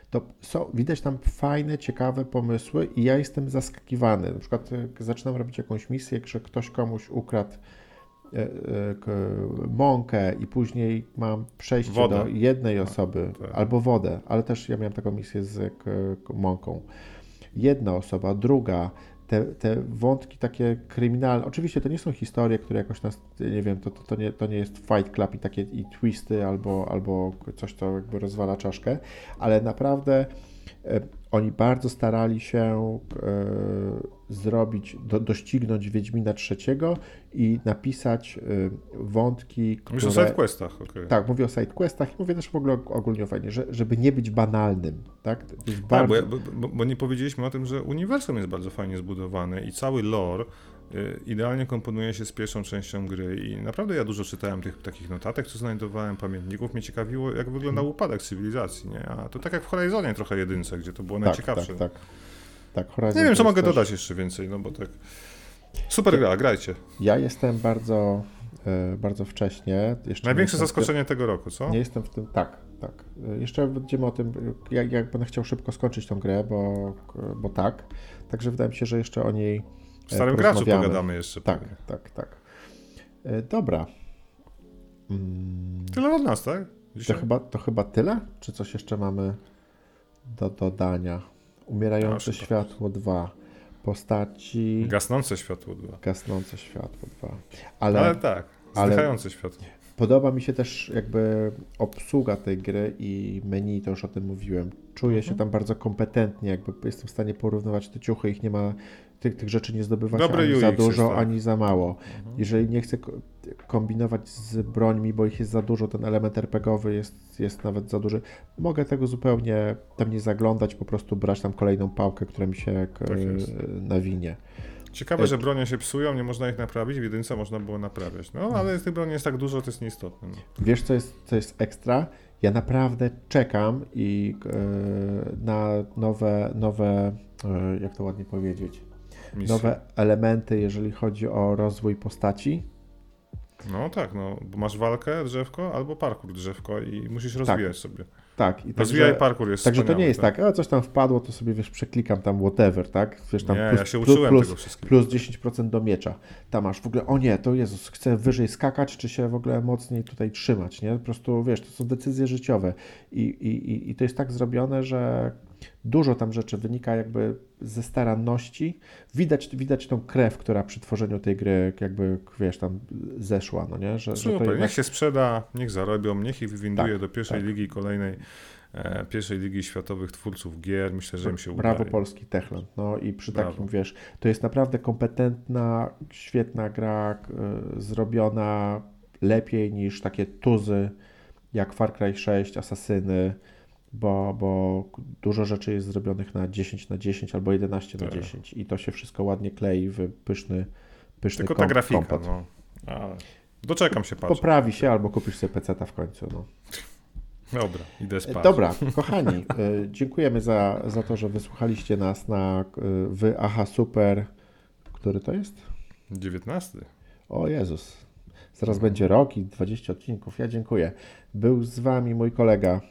to są, widać tam fajne, ciekawe pomysły i ja jestem zaskakiwany. Na przykład zaczynam robić jakąś misję, że ktoś komuś ukradł e, k- mąkę i później mam przejście Wodę. do jednej osoby, tak. albo wodę, ale też ja miałem taką misję z k- mąką. Jedna osoba, druga, te, te wątki takie kryminalne, oczywiście to nie są historie, które jakoś nas, nie wiem, to, to, to, nie, to nie jest Fight Club i takie i twisty albo, albo coś, co jakby rozwala czaszkę, ale naprawdę e, oni bardzo starali się e, zrobić, do, doścignąć Wiedźmina trzeciego i napisać e, wątki, Mówisz o które... sidequestach, okej. Tak, mówię o sidequestach i mówię też w ogóle ogólnie o fajnie, że, żeby nie być banalnym, tak? Tak, bardzo... bo, bo, bo, nie powiedzieliśmy o tym, że uniwersum jest bardzo fajnie zbudowane i cały lore y, idealnie komponuje się z pierwszą częścią gry i naprawdę ja dużo czytałem tych takich notatek, co znajdowałem, pamiętników. Mnie ciekawiło, jak wyglądał upadek cywilizacji, nie? A to tak jak w Horizonie trochę jedynce, gdzie to było tak, najciekawsze. tak, tak. Tak Horizon Nie wiem, co mogę też- dodać jeszcze więcej, no bo tak... Super gra, grajcie. Ja jestem bardzo, e, bardzo wcześnie. Jeszcze Największe nie jestem w tym- zaskoczenie tego roku, co? Nie jestem w tym, tak, tak. E, Jeszcze będziemy o tym, e, jak, jak będę chciał szybko skończyć tą grę, bo, bo tak. Także wydaje mi się, że jeszcze o niej W starym graczu pogadamy jeszcze. Tak, pewnie. tak, tak. E, Dobra. Mm, Tyle od nas, tak? To chyba, to chyba tyle? Czy coś jeszcze mamy do dodania? Umierające światło 2. Postaci. Gasnące światło dwa. Gasnące światło 2. Ale, Ale, tak, ale- zdychające światło. podoba mi się też jakby obsługa tej gry i menu, to już o tym mówiłem. Czuję Mhm. się tam bardzo kompetentnie, jakby jestem w stanie porównywać te ciuchy, ich nie ma, tych, tych rzeczy nie zdobywa się Dobry ani UX za dużo, tak. ani za mało. Mhm. Jeżeli nie chcę ko- kombinować z brońmi, bo ich jest za dużo, ten element RPGowy jest, jest nawet za duży, mogę tego zupełnie tam nie zaglądać, po prostu brać tam kolejną pałkę, która mi się Tak jest. nawinie. Ciekawe, E, że bronie się psują, nie można ich naprawić, w jedynce można było naprawiać. No, ale tych broni jest tak dużo, to jest nieistotne. No. Wiesz, co jest, co jest ekstra? Ja naprawdę czekam i e, na nowe, nowe, e, jak to ładnie powiedzieć, Misje. nowe elementy, jeżeli chodzi o rozwój postaci. No tak, no, bo masz walkę, drzewko, albo parkour, drzewko i musisz rozwijać sobie. Tak, i Rozwijaj także, parkour jest także to nie jest tak, a coś tam wpadło, to sobie wiesz, przeklikam tam whatever, tak? Wiesz, tam Nie, plus, ja się uczyłem plus, tego wszystkiego. plus 10% do miecza. Tam masz w ogóle, o nie, to Jezus, chcę wyżej skakać, czy się w ogóle mocniej tutaj trzymać, nie? Po prostu, wiesz, to są decyzje życiowe i, i, i- i to jest tak zrobione, że dużo tam rzeczy wynika jakby ze staranności. Widać, widać tą krew, która przy tworzeniu tej gry jakby, wiesz, tam zeszła, no nie? Że, że Super, jednak... niech się sprzeda, niech zarobią, niech ich wywinduje Tak, do pierwszej tak. ligi kolejnej, e, pierwszej ligi światowych twórców gier. Myślę, że im się uda. Brawo polski Techland. No i przy Brawo. takim, wiesz, to jest naprawdę kompetentna, świetna gra, y, zrobiona lepiej niż takie tuzy jak Far Cry 6, Asasyny, bo, bo dużo rzeczy jest zrobionych na 10 na 10 albo 11 na Tak. 10 i to się wszystko ładnie klei w pyszny, pyszny Tylko ta grafika, kompat. no. Ale doczekam się, patrz. Poprawi się albo kupisz sobie peceta w końcu. No. Dobra, idę spać. Dobra, kochani, y, dziękujemy za, za to, że wysłuchaliście nas na y, w Aha Super. Który to jest? 19. O Jezus. Zaraz będzie rok i 20 odcinków. Ja dziękuję. Był z Wami mój kolega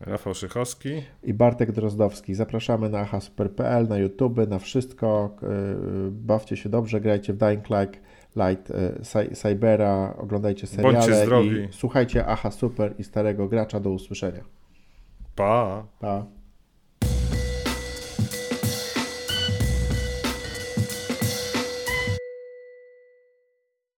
Rafał Szychowski. i Bartek Drozdowski. Zapraszamy na ahasuper.pl, na YouTube, na wszystko. Y, Bawcie się dobrze, grajcie w Dying Light, Light y, Cy- Cybera, oglądajcie seriale zdrowi. i słuchajcie Aha Super i Starego Gracza. Do usłyszenia. Pa! Pa.